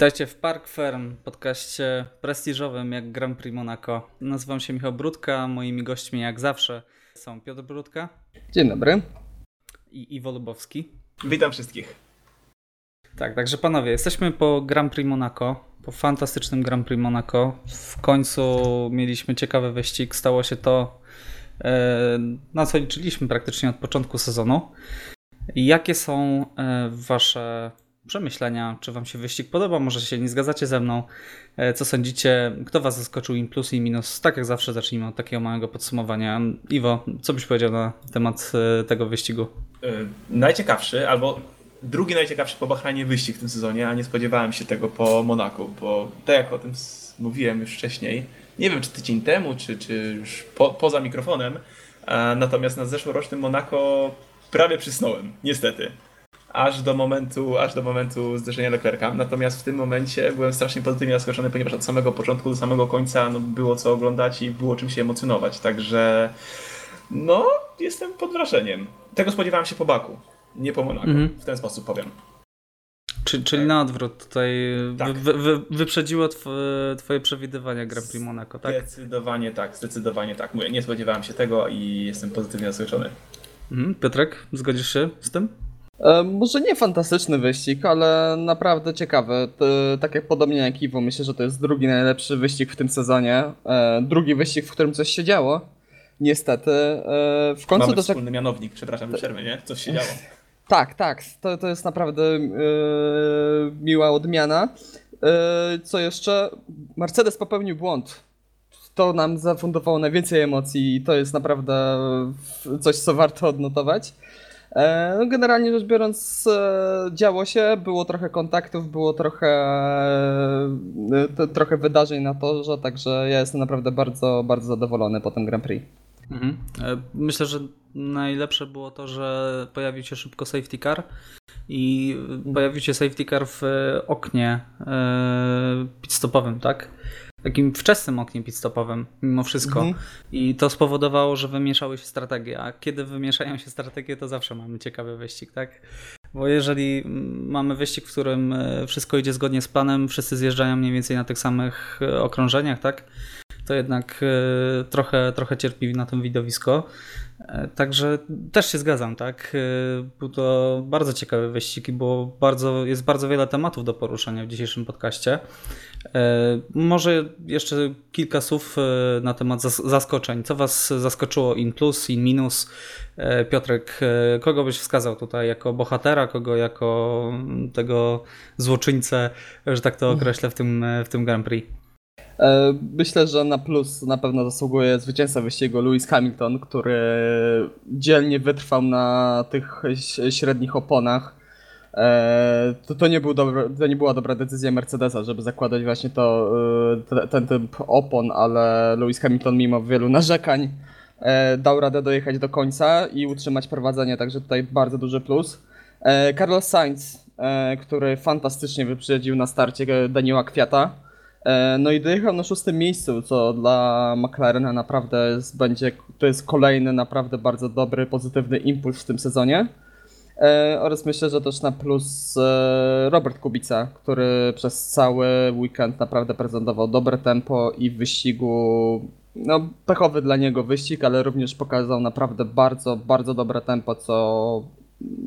Witajcie w Park Firm, podcaście prestiżowym jak Grand Prix Monaco. Nazywam się Michał Brudka, moimi gośćmi jak zawsze są Piotr Brudka. Dzień dobry. I Iwo Lubowski. Witam wszystkich. Tak, także panowie, jesteśmy po Grand Prix Monaco, po fantastycznym Grand Prix Monaco. W końcu mieliśmy ciekawy wyścig, stało się to, e, na co liczyliśmy praktycznie od początku sezonu. Jakie są e, wasze przemyślenia, czy wam się wyścig podoba, może się nie zgadzacie ze mną. E, co sądzicie, kto was zaskoczył im plus i minus? Tak jak zawsze zacznijmy od takiego małego podsumowania. Iwo, co byś powiedział na temat e, tego wyścigu? Yy, najciekawszy, albo drugi najciekawszy po Bahrajnie wyścig w tym sezonie, a nie spodziewałem się tego po Monaku, bo tak jak o tym mówiłem już wcześniej, nie wiem czy tydzień temu, czy, czy już po, poza mikrofonem, natomiast na zeszłorocznym Monako prawie przysnąłem, niestety aż do momentu, aż do momentu zderzenia Leclerca. Natomiast w tym momencie byłem strasznie pozytywnie zaskoczony, ponieważ od samego początku do samego końca no, było co oglądać i było czym się emocjonować. Także no, jestem pod wrażeniem. Tego spodziewałem się po Baku, nie po Monaco. Mhm. W ten sposób powiem. Czy, czyli tak. na odwrót tutaj tak. wy, wy, wyprzedziło twoje przewidywania Grand Prix Monaco, tak? Zdecydowanie tak, zdecydowanie tak. Mówię, nie spodziewałem się tego i jestem pozytywnie zaskoczony. Mhm. Piotrek, zgodzisz się z tym? E, może nie fantastyczny wyścig, ale naprawdę ciekawy. Tak jak podobnie jak Iwo, myślę, że to jest drugi najlepszy wyścig w tym sezonie. E, drugi wyścig, w którym coś się działo. Niestety. E, w końcu Mamy do... wspólny mianownik, przepraszam, przerwy, nie? Coś się działo. Tak, tak. To, to jest naprawdę miła odmiana. co jeszcze? Mercedes popełnił błąd. To nam zafundowało najwięcej emocji i to jest naprawdę coś, co warto odnotować. E, no generalnie rzecz biorąc, e, działo się, było trochę kontaktów, było trochę, e, trochę wydarzeń na torze, także ja jestem naprawdę bardzo, bardzo zadowolony po tym Grand Prix. Mhm. Myślę, że najlepsze było to, że pojawił się szybko safety car i pojawił się safety car w oknie pitstopowym, tak? Takim wczesnym oknie pitstopowym mimo wszystko. Mhm. I to spowodowało, że wymieszały się strategie. A kiedy wymieszają się strategie, to zawsze mamy ciekawy wyścig, tak? Bo jeżeli mamy wyścig, w którym e, wszystko idzie zgodnie z planem, wszyscy zjeżdżają mniej więcej na tych samych e, okrążeniach, tak? To jednak e, trochę, trochę cierpi na tym widowisko. Także też się zgadzam, tak? Był to bardzo ciekawy wyścig było bardzo, jest bardzo wiele tematów do poruszenia w dzisiejszym podcaście. E, może jeszcze kilka słów e, na temat zaskoczeń. Co Was zaskoczyło in plus, in minus? Piotrek, kogo byś wskazał tutaj jako bohatera, kogo jako tego złoczyńcę, że tak to określę w tym, w tym Grand Prix? Myślę, że na plus na pewno zasługuje zwycięzca wyścigu Lewis Hamilton, który dzielnie wytrwał na tych średnich oponach E, to, to, nie był dobry, to nie była dobra decyzja Mercedesa, żeby zakładać właśnie to, e, ten typ opon, ale Lewis Hamilton mimo wielu narzekań e, dał radę dojechać do końca i utrzymać prowadzenie, także tutaj bardzo duży plus. Carlos Sainz, który fantastycznie wyprzedził na starcie Daniela Kwiata. No i dojechał na szóstym miejscu, co dla McLarena naprawdę jest, będzie, to jest kolejny naprawdę bardzo dobry, pozytywny impuls w tym sezonie. E, oraz myślę, że też na plus e, Robert Kubica, który przez cały weekend naprawdę prezentował dobre tempo i w wyścigu, no pechowy dla niego wyścig, ale również pokazał naprawdę bardzo, bardzo dobre tempo, co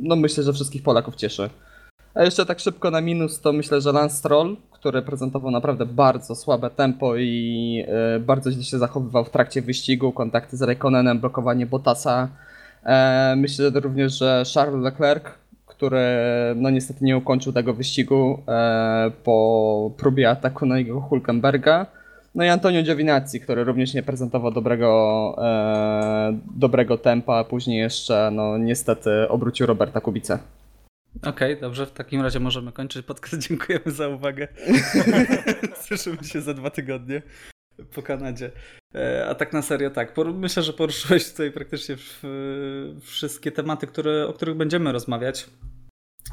no myślę, że wszystkich Polaków cieszy. A jeszcze tak szybko na minus, to myślę, że Lance Stroll, który prezentował naprawdę bardzo słabe tempo i e, bardzo źle się zachowywał w trakcie wyścigu, kontakty z Raikkonenem, blokowanie Bottasa, E, myślę również, że Charles Leclerc, który no niestety nie ukończył tego wyścigu e, po próbie ataku na jego Hulkenberga. No i Antonio Giovinazzi, który również nie prezentował dobrego, dobrego tempa, a później jeszcze no niestety obrócił Roberta Kubicę. Okej, okay, dobrze, w takim razie możemy kończyć podcast. Dziękujemy za uwagę. Słyszymy się za dwa tygodnie po Kanadzie. E, a tak na serio, tak. Myślę, że poruszyłeś tutaj praktycznie wszystkie tematy, które, o których będziemy rozmawiać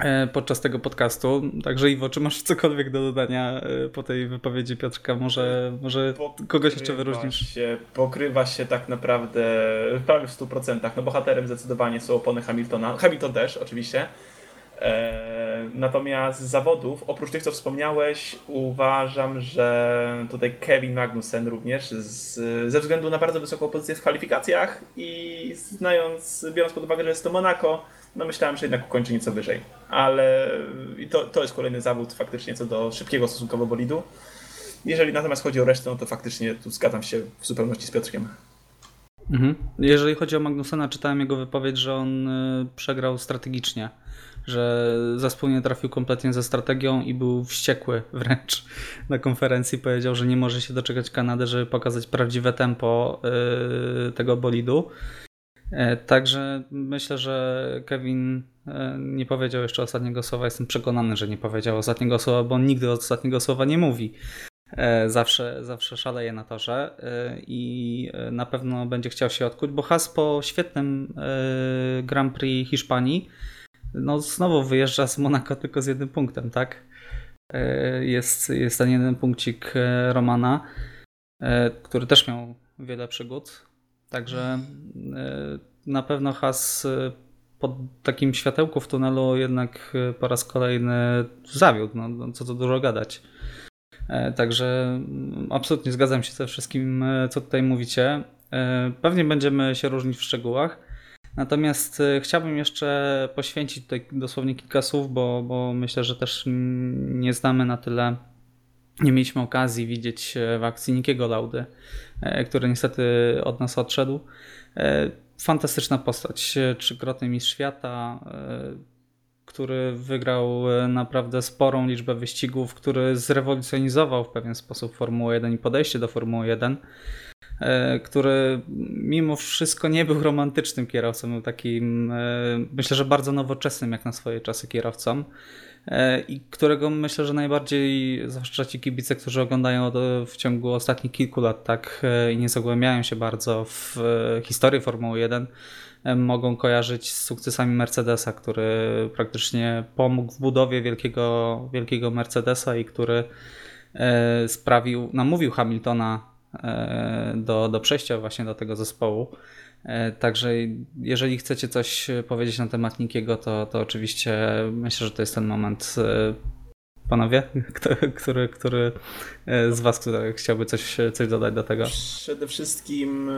e, podczas tego podcastu. Także Iwo, czy masz cokolwiek do dodania e, po tej wypowiedzi Piotrka? Może, może kogoś jeszcze wyróżnisz? Się, pokrywa się tak naprawdę prawie w 100%. No bohaterem zdecydowanie są opony Hamiltona. Hamilton też oczywiście. E, natomiast z zawodów, oprócz tych, co wspomniałeś, uważam, że tutaj Kevin Magnussen również, z, ze względu na bardzo wysoką pozycję w kwalifikacjach i znając, biorąc pod uwagę, że jest to Monaco, no myślałem, że jednak ukończy nieco wyżej. Ale to, to jest kolejny zawód faktycznie co do szybkiego stosunkowo bolidu. Jeżeli natomiast chodzi o resztę, no to faktycznie tu zgadzam się w zupełności z Piotrkiem. Mhm. Jeżeli chodzi o Magnusena, czytałem jego wypowiedź, że on y, przegrał strategicznie, że zespół nie trafił kompletnie ze strategią i był wściekły wręcz na konferencji. Powiedział, że nie może się doczekać Kanady, żeby pokazać prawdziwe tempo y, tego bolidu. E, także myślę, że Kevin e, nie powiedział jeszcze ostatniego słowa. Jestem przekonany, że nie powiedział ostatniego słowa, bo on nigdy ostatniego słowa nie mówi. E, zawsze, zawsze szaleje na torze i na pewno będzie chciał się odkuć, bo Has po świetnym Grand Prix Hiszpanii no znowu wyjeżdża z Monaco tylko z jednym punktem, tak? Jest, jest ten jeden punkcik Romana, który też miał wiele przygód Także e, na pewno Has e, pod takim światełku w tunelu jednak e, po raz kolejny zawiódł, no, no co tu dużo gadać. Także mm, absolutnie zgadzam się ze wszystkim, co tutaj mówicie. Pewnie będziemy się różnić w szczegółach. Natomiast chciałbym jeszcze poświęcić tutaj dosłownie kilka słów, bo, bo myślę, że też nie znamy na tyle, nie mieliśmy okazji widzieć w akcji Nikiego Laudy. E, który niestety od nas odszedł. Fantastyczna postać, trzykrotny mistrz świata, który wygrał naprawdę sporą liczbę wyścigów, który zrewolucjonizował w pewien sposób Formułę 1 i podejście do Formuły 1 który mimo wszystko nie był romantycznym kierowcą, był takim, myślę, że bardzo nowoczesnym jak na swoje czasy kierowcą. E, i którego myślę, że najbardziej, zwłaszcza ci kibice, którzy oglądają w ciągu ostatnich kilku lat tak e, i nie zagłębiają się bardzo w e, historię Formuły 1, mogą kojarzyć z sukcesami Mercedesa, który praktycznie pomógł w budowie wielkiego, wielkiego Mercedesa i który sprawił, namówił Hamiltona do, do przejścia właśnie do tego zespołu. E, także jeżeli chcecie coś powiedzieć na temat Nikiego, to, to oczywiście myślę, że to jest ten moment. E, panowie, który, który e, z Was który chciałby coś, coś dodać do tego? Przede wszystkim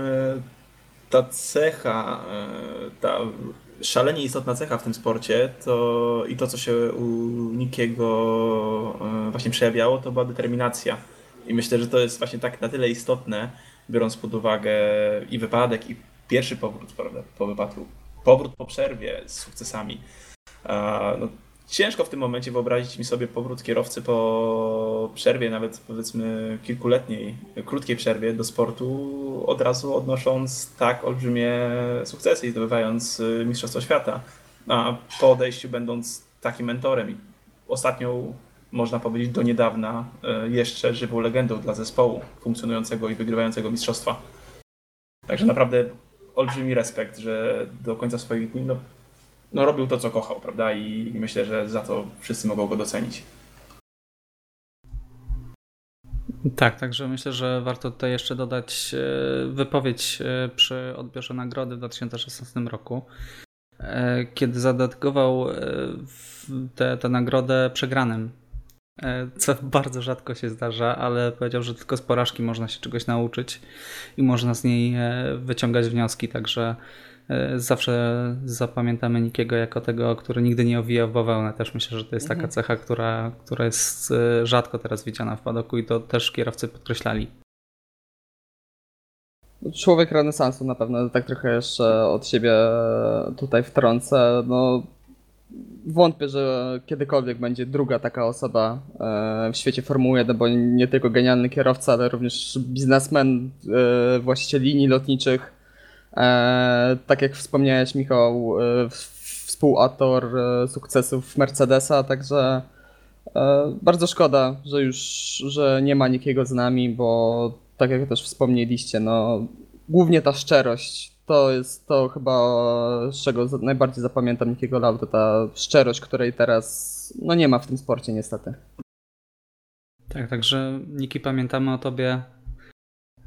ta cecha, ta szalenie istotna cecha w tym sporcie to i to, co się u Nikiego właśnie przejawiało, to była determinacja. I myślę, że to jest właśnie tak na tyle istotne, biorąc pod uwagę i wypadek, i pierwszy powrót prawda, po wypadku, powrót po przerwie z sukcesami. No, ciężko w tym momencie wyobrazić mi sobie powrót kierowcy po przerwie, nawet powiedzmy kilkuletniej, krótkiej przerwie do sportu, od razu odnosząc tak olbrzymie sukcesy i zdobywając y, Mistrzostwo Świata, a po odejściu będąc takim mentorem i ostatnią, można powiedzieć, do niedawna y, jeszcze żywą legendą dla zespołu funkcjonującego i wygrywającego mistrzostwa. Także naprawdę olbrzymi respekt, że do końca swoich dni no, no robił to, co kochał, prawda? I myślę, że za to wszyscy mogą go docenić. Tak, także myślę, że warto tutaj jeszcze dodać e, wypowiedź e, przy odbiorze nagrody w 2016 roku, e, kiedy zadedykował tę nagrodę przegranym E, co bardzo rzadko się zdarza, ale powiedział, że tylko z porażki można się czegoś nauczyć i można z niej e, wyciągać wnioski, także e, zawsze zapamiętamy Nikiego jako tego, który nigdy nie owijał bawełnę. Też myślę, że to jest taka mhm. cecha, która, która jest rzadko teraz widziana w padoku i to też kierowcy podkreślali. Człowiek renesansu na pewno, tak trochę jeszcze od siebie tutaj wtrącę. No, wątpię, że kiedykolwiek będzie druga taka osoba e, w świecie Formuły 1, bo nie tylko genialny kierowca, ale również biznesmen, e, właściciel linii lotniczych. E, tak jak wspomniałeś, Michał, współautor sukcesów Mercedesa, także bardzo szkoda, że już że nie ma nikiego z nami, bo tak jak też wspomnieliście, no głównie ta szczerość to jest to chyba, z czego najbardziej zapamiętam Nikiego Lauda, ta szczerość, której teraz no nie ma w tym sporcie niestety. Tak, także Niki pamiętamy o tobie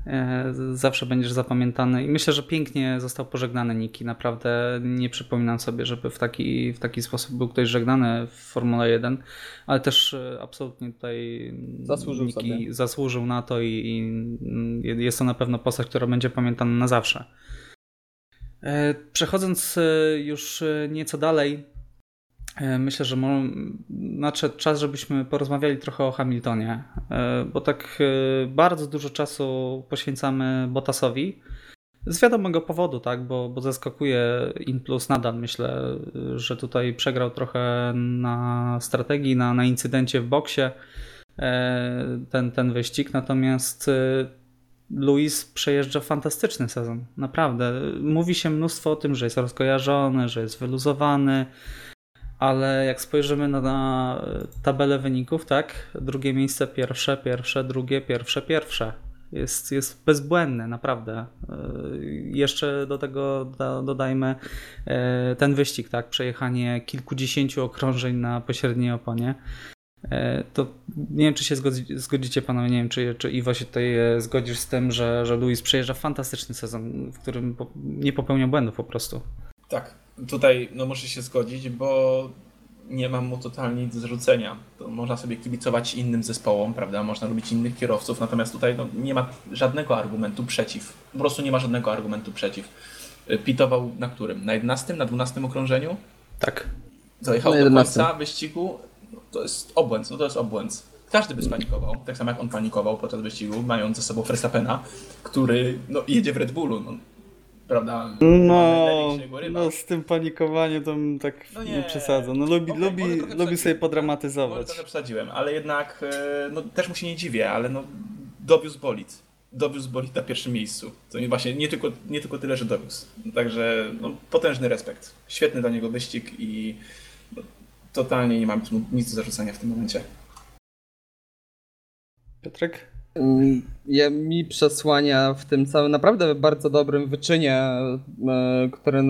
E, zawsze będziesz zapamiętany i myślę, że pięknie został pożegnany Niki. Naprawdę nie przypominam sobie, żeby w taki, w taki sposób był ktoś żegnany w Formule 1, ale też e, absolutnie tutaj zasłużył, Niki sobie. zasłużył na to i, i jest to na pewno postać, która będzie pamiętana na zawsze. E, przechodząc już nieco dalej, E, myślę, że nadszedł czas, żebyśmy porozmawiali trochę o Hamiltonie, e, bo tak e, bardzo dużo czasu poświęcamy Bottasowi. Z wiadomego powodu, tak, bo, bo zaskakuje In Plus nadal. Myślę, że tutaj przegrał trochę na strategii, na, na incydencie w boksie ten, ten wyścig. Natomiast Luis przejeżdża fantastyczny sezon. Naprawdę. Mówi się mnóstwo o tym, że jest rozkojarzony, że jest wyluzowany, ale jak spojrzymy na, na tabelę wyników, tak, drugie miejsce, pierwsze, pierwsze, drugie, pierwsze, pierwsze. Jest, jest bezbłędny, naprawdę. Yy, jeszcze do tego dodajmy yy, ten wyścig, tak, przejechanie kilkudziesięciu okrążeń na pośredniej oponie. Yy, to nie wiem, czy się zgodzi, zgodzicie panowie, nie wiem, czy, czy Iwo się tutaj zgodzisz z tym, że, że Luis przejeżdża fantastyczny sezon, w którym nie popełnia błędów po prostu. Tak, tutaj no, muszę się zgodzić, bo nie mam mu totalnie nic do zarzucenia. To można sobie kibicować innym zespołom, prawda? Można lubić innych kierowców, natomiast tutaj no, nie ma żadnego argumentu przeciw. Po prostu nie ma żadnego argumentu przeciw. Pitował na którym? Na 11, na 12 okrążeniu? Tak. Zajechał do końca wyścigu. No, to jest obłęd, no to jest obłęd. Każdy by spanikował, tak samo jak on panikował podczas wyścigu, mając ze sobą Verstappena, który no, jedzie w Red Bullu. No, prawda? No, no z tym panikowaniem to tak no nie, nie przesadzam. No lubi, okay, lubi, lubi sobie podramatyzować. Może trochę przesadziłem, ale jednak e, no, też mu się nie dziwię, ale no dowiózł bolid. Dowiózł bolid na pierwszym miejscu. To nie, właśnie nie tylko, nie tylko tyle, że dowiózł. Także no, potężny respekt. Świetny dla niego wyścig i totalnie nie mam nic do zarzucenia w tym momencie. Piotrek? je, mi przesłania w tym całym naprawdę bardzo dobrym wyczynie, e, który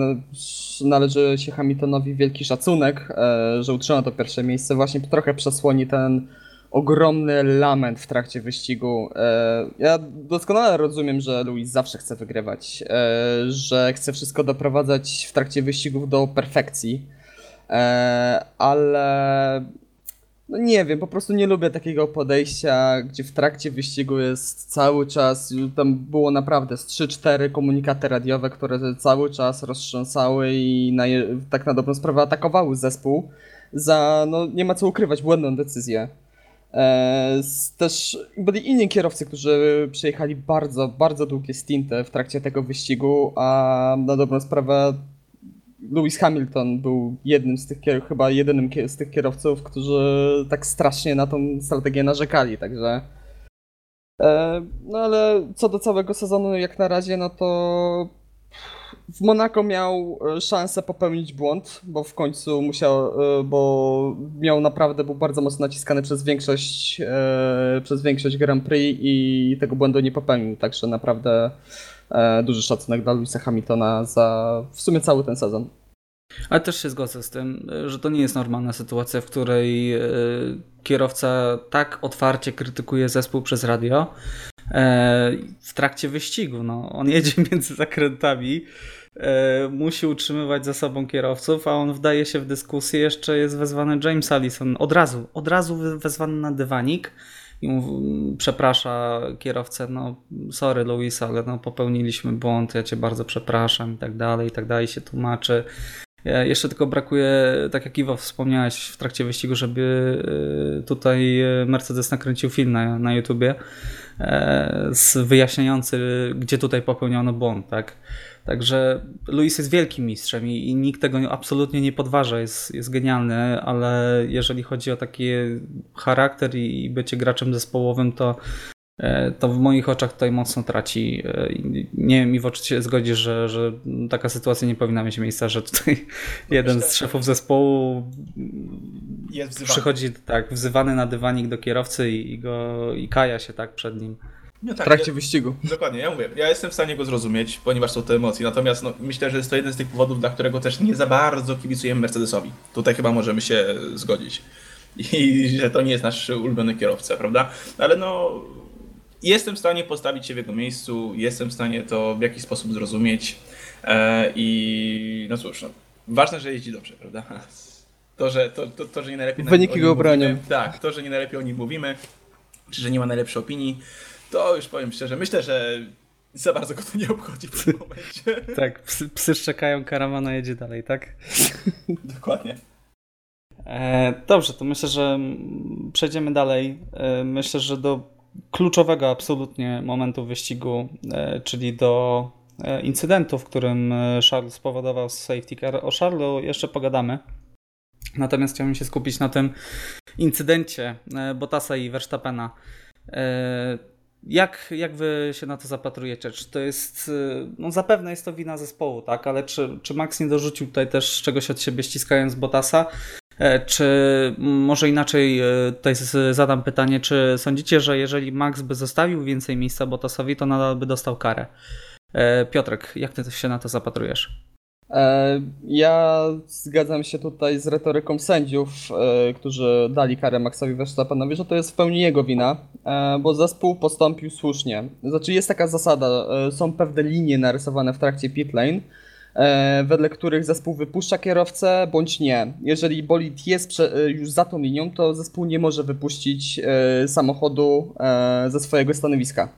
należy się Hamiltonowi wielki szacunek, e, że utrzymał to pierwsze miejsce. Właśnie trochę przesłoni ten ogromny lament w trakcie wyścigu. E, ja doskonale rozumiem, że Luis zawsze chce wygrywać, że chce wszystko doprowadzać w trakcie wyścigów do perfekcji, ale no nie wiem, po prostu nie lubię takiego podejścia, gdzie w trakcie wyścigu jest cały czas, tam było naprawdę z 3-4 komunikaty radiowe, które cały czas roztrząsały i na, tak na dobrą sprawę atakowały zespół za, no nie ma co ukrywać, błędną decyzję. E, też byli inni kierowcy, którzy przejechali bardzo, bardzo długie stinty w trakcie tego wyścigu, a na dobrą sprawę Lewis Hamilton był jednym z tych chyba jedynym z tych kierowców, którzy tak strasznie na tą strategię narzekali, także e, no ale co do całego sezonu jak na razie, no to w Monako miał e, szansę popełnić błąd, bo w końcu musiał, e, bo miał naprawdę, był bardzo mocno naciskany przez większość, przez większość Grand Prix i tego błędu nie popełnił, także naprawdę duży szacunek dla Louisa Hamiltona za w sumie cały ten sezon. Ale też się zgodzę z tym, że to nie jest normalna sytuacja, w której e, kierowca tak otwarcie krytykuje zespół przez radio e, w trakcie wyścigu. No, on jedzie między zakrętami, musi utrzymywać za sobą kierowców, a on wdaje się w dyskusję, jeszcze jest wezwany James Allison. Od razu, od razu wezwany na dywanik i przeprasza kierowcę, no sorry Luis, ale no popełniliśmy błąd, ja cię bardzo przepraszam i tak dalej, i tak dalej się tłumaczy. Jeszcze tylko brakuje, tak jak Iwo wspomniałeś w trakcie wyścigu, żeby y, tutaj Mercedes nakręcił film na, na YouTubie e, wyjaśniający, gdzie tutaj popełniono błąd, tak? Także Luis jest wielkim mistrzem i, i, nikt tego absolutnie nie podważa, jest, jest genialny, ale jeżeli chodzi o taki charakter i, i bycie graczem zespołowym, to, e, to w moich oczach tutaj mocno traci. E, nie wiem, Iwo, czy się zgodzisz, że, że taka sytuacja nie powinna mieć miejsca, że tutaj no jeden myślę, z szefów zespołu przychodzi tak, wzywany na dywanik do kierowcy i, i, go, i kaja się tak przed nim. No tak, w trakcie ja, wyścigu. Dokładnie, ja mówię, ja jestem w stanie go zrozumieć, ponieważ są to emocje, natomiast no, myślę, że jest to jeden z tych powodów, dla którego też nie za bardzo kibicujemy Mercedesowi. Tutaj chyba możemy się zgodzić. I że to nie jest nasz ulubiony kierowca, prawda? Ale no, jestem w stanie postawić się w jego miejscu, jestem w stanie to w jakiś sposób zrozumieć e, i no cóż, no, ważne, że jeździ dobrze, prawda? To, że, to, to, to, że nie najlepiej Wyniki go bronią. Tak, to, że nie najlepiej o nim mówimy, czy że nie ma najlepszej opinii, to już powiem szczerze, myślę, że za bardzo go to nie obchodzi w tym momencie. Tak, psy, psy szczekają, karawana jedzie dalej, tak? Dokładnie. E, dobrze, to myślę, że przejdziemy dalej. E, myślę, że do kluczowego absolutnie momentu wyścigu, e, czyli do e, incydentu, w którym e, Charles spowodował safety car. O Charlesu jeszcze pogadamy. Natomiast chciałbym się skupić na tym incydencie e, Bottasa i Verstappena. Jak, jak wy się na to zapatrujecie? Czy to jest, e, no zapewne jest to wina zespołu, tak, ale czy, czy Max nie dorzucił tutaj też czegoś od siebie ściskając Bottasa? E, Czy może inaczej e, tutaj zadam pytanie, czy sądzicie, że jeżeli Max by zostawił więcej miejsca Bottasowi, to nadal by dostał karę? E, Piotrek, jak ty się na to zapatrujesz? E, Ja zgadzam się tutaj z retoryką sędziów, e, którzy dali karę Maxowi Verstappenowi, że to jest w pełni jego wina, e, bo zespół postąpił słusznie. Znaczy jest taka zasada, są pewne linie narysowane w trakcie pit lane, wedle których zespół wypuszcza kierowcę bądź nie. Jeżeli bolid jest już za tą linią, to zespół nie może wypuścić samochodu ze swojego stanowiska.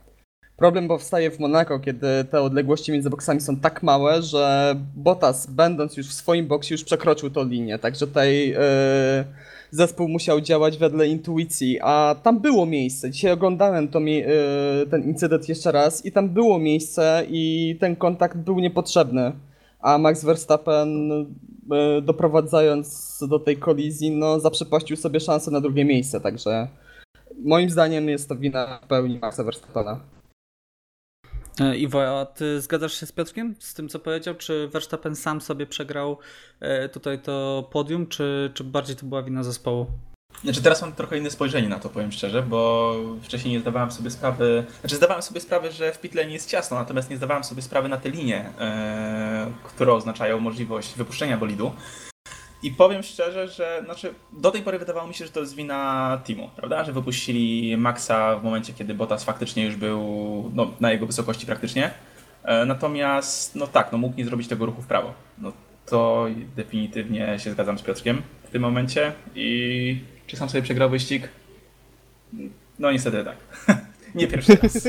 Problem powstaje w Monako, kiedy te odległości między boksami są tak małe, że Bottas, będąc już w swoim boksie, już przekroczył tą linię. Także tutaj e, zespół musiał działać wedle intuicji, a tam było miejsce. Dzisiaj oglądałem to, e, ten incydent jeszcze raz i tam było miejsce i ten kontakt był niepotrzebny. A Max Verstappen, e, doprowadzając do tej kolizji, no zaprzepaścił sobie szansę na drugie miejsce. Także moim zdaniem jest to wina w pełni Maxa Verstappena. E, Iwo, a ty zgadzasz się z Piotrkiem z tym, co powiedział? Czy Verstappen sam sobie przegrał e, tutaj to podium, czy, czy bardziej to była wina zespołu? Znaczy teraz mam trochę inne spojrzenie na to, powiem szczerze, bo wcześniej nie zdawałem sobie sprawy, znaczy zdawałem sobie sprawę, że w pitlane jest ciasno, natomiast nie zdawałem sobie sprawy na te linie, e, które oznaczają możliwość wypuszczenia bolidu. I powiem szczerze, że znaczy, do tej pory wydawało mi się, że to jest wina teamu, prawda? Że wypuścili Maxa w momencie, kiedy Bottas faktycznie już był no, na jego wysokości praktycznie. E, natomiast, no tak, no mógł nie zrobić tego ruchu w prawo. No to definitywnie się zgadzam z Piotrkiem w tym momencie. I czy sam sobie przegrał wyścig? No niestety tak. nie pierwszy raz.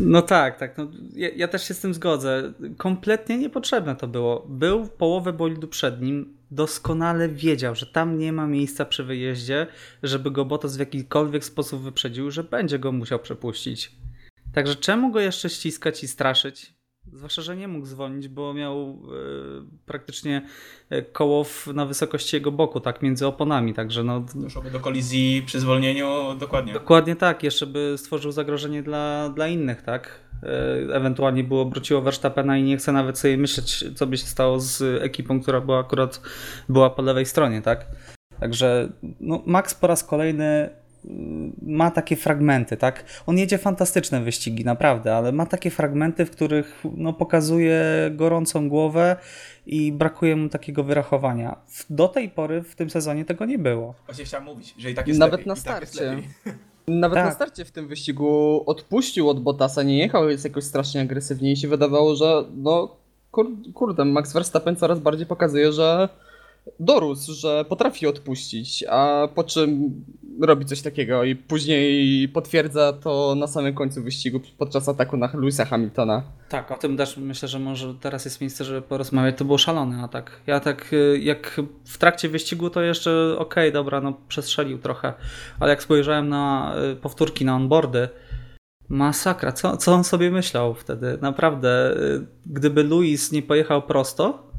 No tak, tak. No, ja, ja też się z tym zgodzę. Kompletnie niepotrzebne to było. Był połowę bolidu przed nim, doskonale wiedział, że tam nie ma miejsca przy wyjeździe, żeby go Bottas w jakikolwiek sposób wyprzedził, że będzie go musiał przepuścić. Także czemu go jeszcze ściskać i straszyć? Zwłaszcza, że nie mógł zwolnić, bo miał e, praktycznie e, koło w, na wysokości jego boku, tak, między oponami. Także no, Doszłoby do kolizji przy zwolnieniu, dokładnie. Dokładnie tak, jeszcze by stworzył zagrożenie dla, dla innych, tak? E, Ewentualnie by obróciło Verstappena i nie chcę nawet sobie myśleć, co by się stało z ekipą, która była akurat była po lewej stronie, tak? Także no, Max po raz kolejny ma takie fragmenty, tak? On jedzie fantastyczne wyścigi, naprawdę, ale ma takie fragmenty, w których no, pokazuje gorącą głowę i brakuje mu takiego wyrachowania. W- Do tej pory w tym sezonie tego nie było. Właśnie chciałem mówić, że i tak jest Nawet lepiej, na tak starcie. Nawet Tak. na starcie w tym wyścigu odpuścił od Bottasa, nie jechał jest jakoś strasznie agresywnie i się wydawało, że no kur, kurde, Max Verstappen coraz bardziej pokazuje, że dorósł, że potrafi odpuścić, a po czym robi coś takiego i później potwierdza to na samym końcu wyścigu podczas ataku na Lewisa Hamiltona. Tak, o tym też myślę, że może teraz jest miejsce, żeby porozmawiać. To był szalony atak. Ja tak y, jak w trakcie wyścigu to jeszcze okej, dobra, no przestrzelił trochę, ale jak spojrzałem na y, powtórki, na onboardy, masakra, co, co on sobie myślał wtedy? Naprawdę, y, gdyby Luis nie pojechał prosto,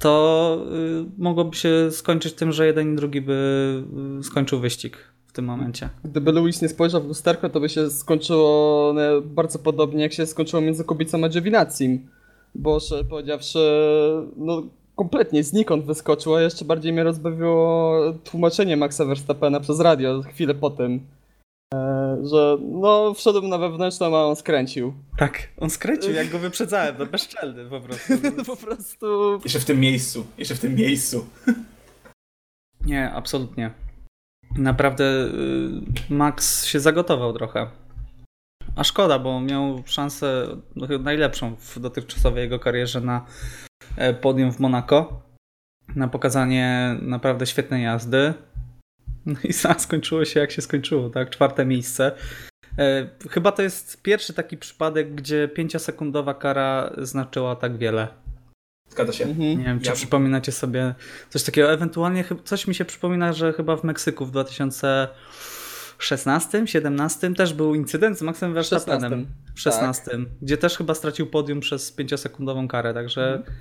to y, mogłoby się skończyć tym, że jeden i drugi by y, skończył wyścig w tym momencie. Gdyby Lewis nie spojrzał w lusterko, to by się skończyło bardzo podobnie jak się skończyło między Kubicą a Giovinazzi. Bo szczerze powiedziawszy, no kompletnie znikąd wyskoczyło, jeszcze bardziej mnie rozbawiło tłumaczenie Maxa Verstappena przez radio chwilę po tym, że no wszedłem na wewnętrzną, a on skręcił. Tak, on skręcił, jak go wyprzedzałem, to bezczelny po prostu. po prostu... Jeszcze w tym miejscu, jeszcze w tym miejscu. Nie, absolutnie. Naprawdę y, Max się zagotował trochę. A szkoda, bo miał szansę no, najlepszą w dotychczasowej jego karierze na e, podium w Monaco, na pokazanie naprawdę świetnej jazdy. No i skończyło się jak się skończyło, tak? Czwarte miejsce. E, chyba to jest pierwszy taki przypadek, gdzie pięciosekundowa kara znaczyła tak wiele. Zgadza się. Mhm. Nie wiem, czy ja... przypominacie sobie coś takiego. Ewentualnie coś mi się przypomina, że chyba w Meksyku w 2016, 17 też był incydent z Maxem Verstappenem. W 16, tak. gdzie też chyba stracił podium przez pięciosekundową karę, także mhm.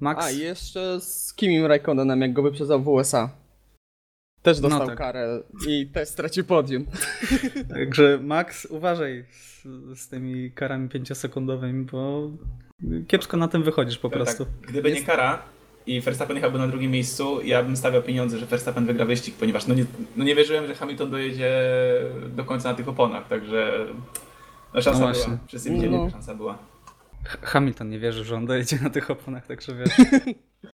Max... A, jeszcze z Kimim Raikkonenem, jak go wyprzedzał w USA. Też dostał no tak. karę i też stracił podium. Także Max, uważaj z, z tymi karami pięciosekundowymi, bo kiepsko na tym wychodzisz po tak, prostu. Tak. Gdyby Jest... nie kara i Verstappen jechałby na drugim miejscu, ja bym stawiał pieniądze, że Verstappen wygra wyścig, ponieważ no nie, no nie wierzyłem, że Hamilton dojedzie do końca na tych oponach, także no szansa no była. Wszyscy widzieli, no. szansa była. Hamilton nie wierzy, że on dojedzie na tych oponach, także wiesz.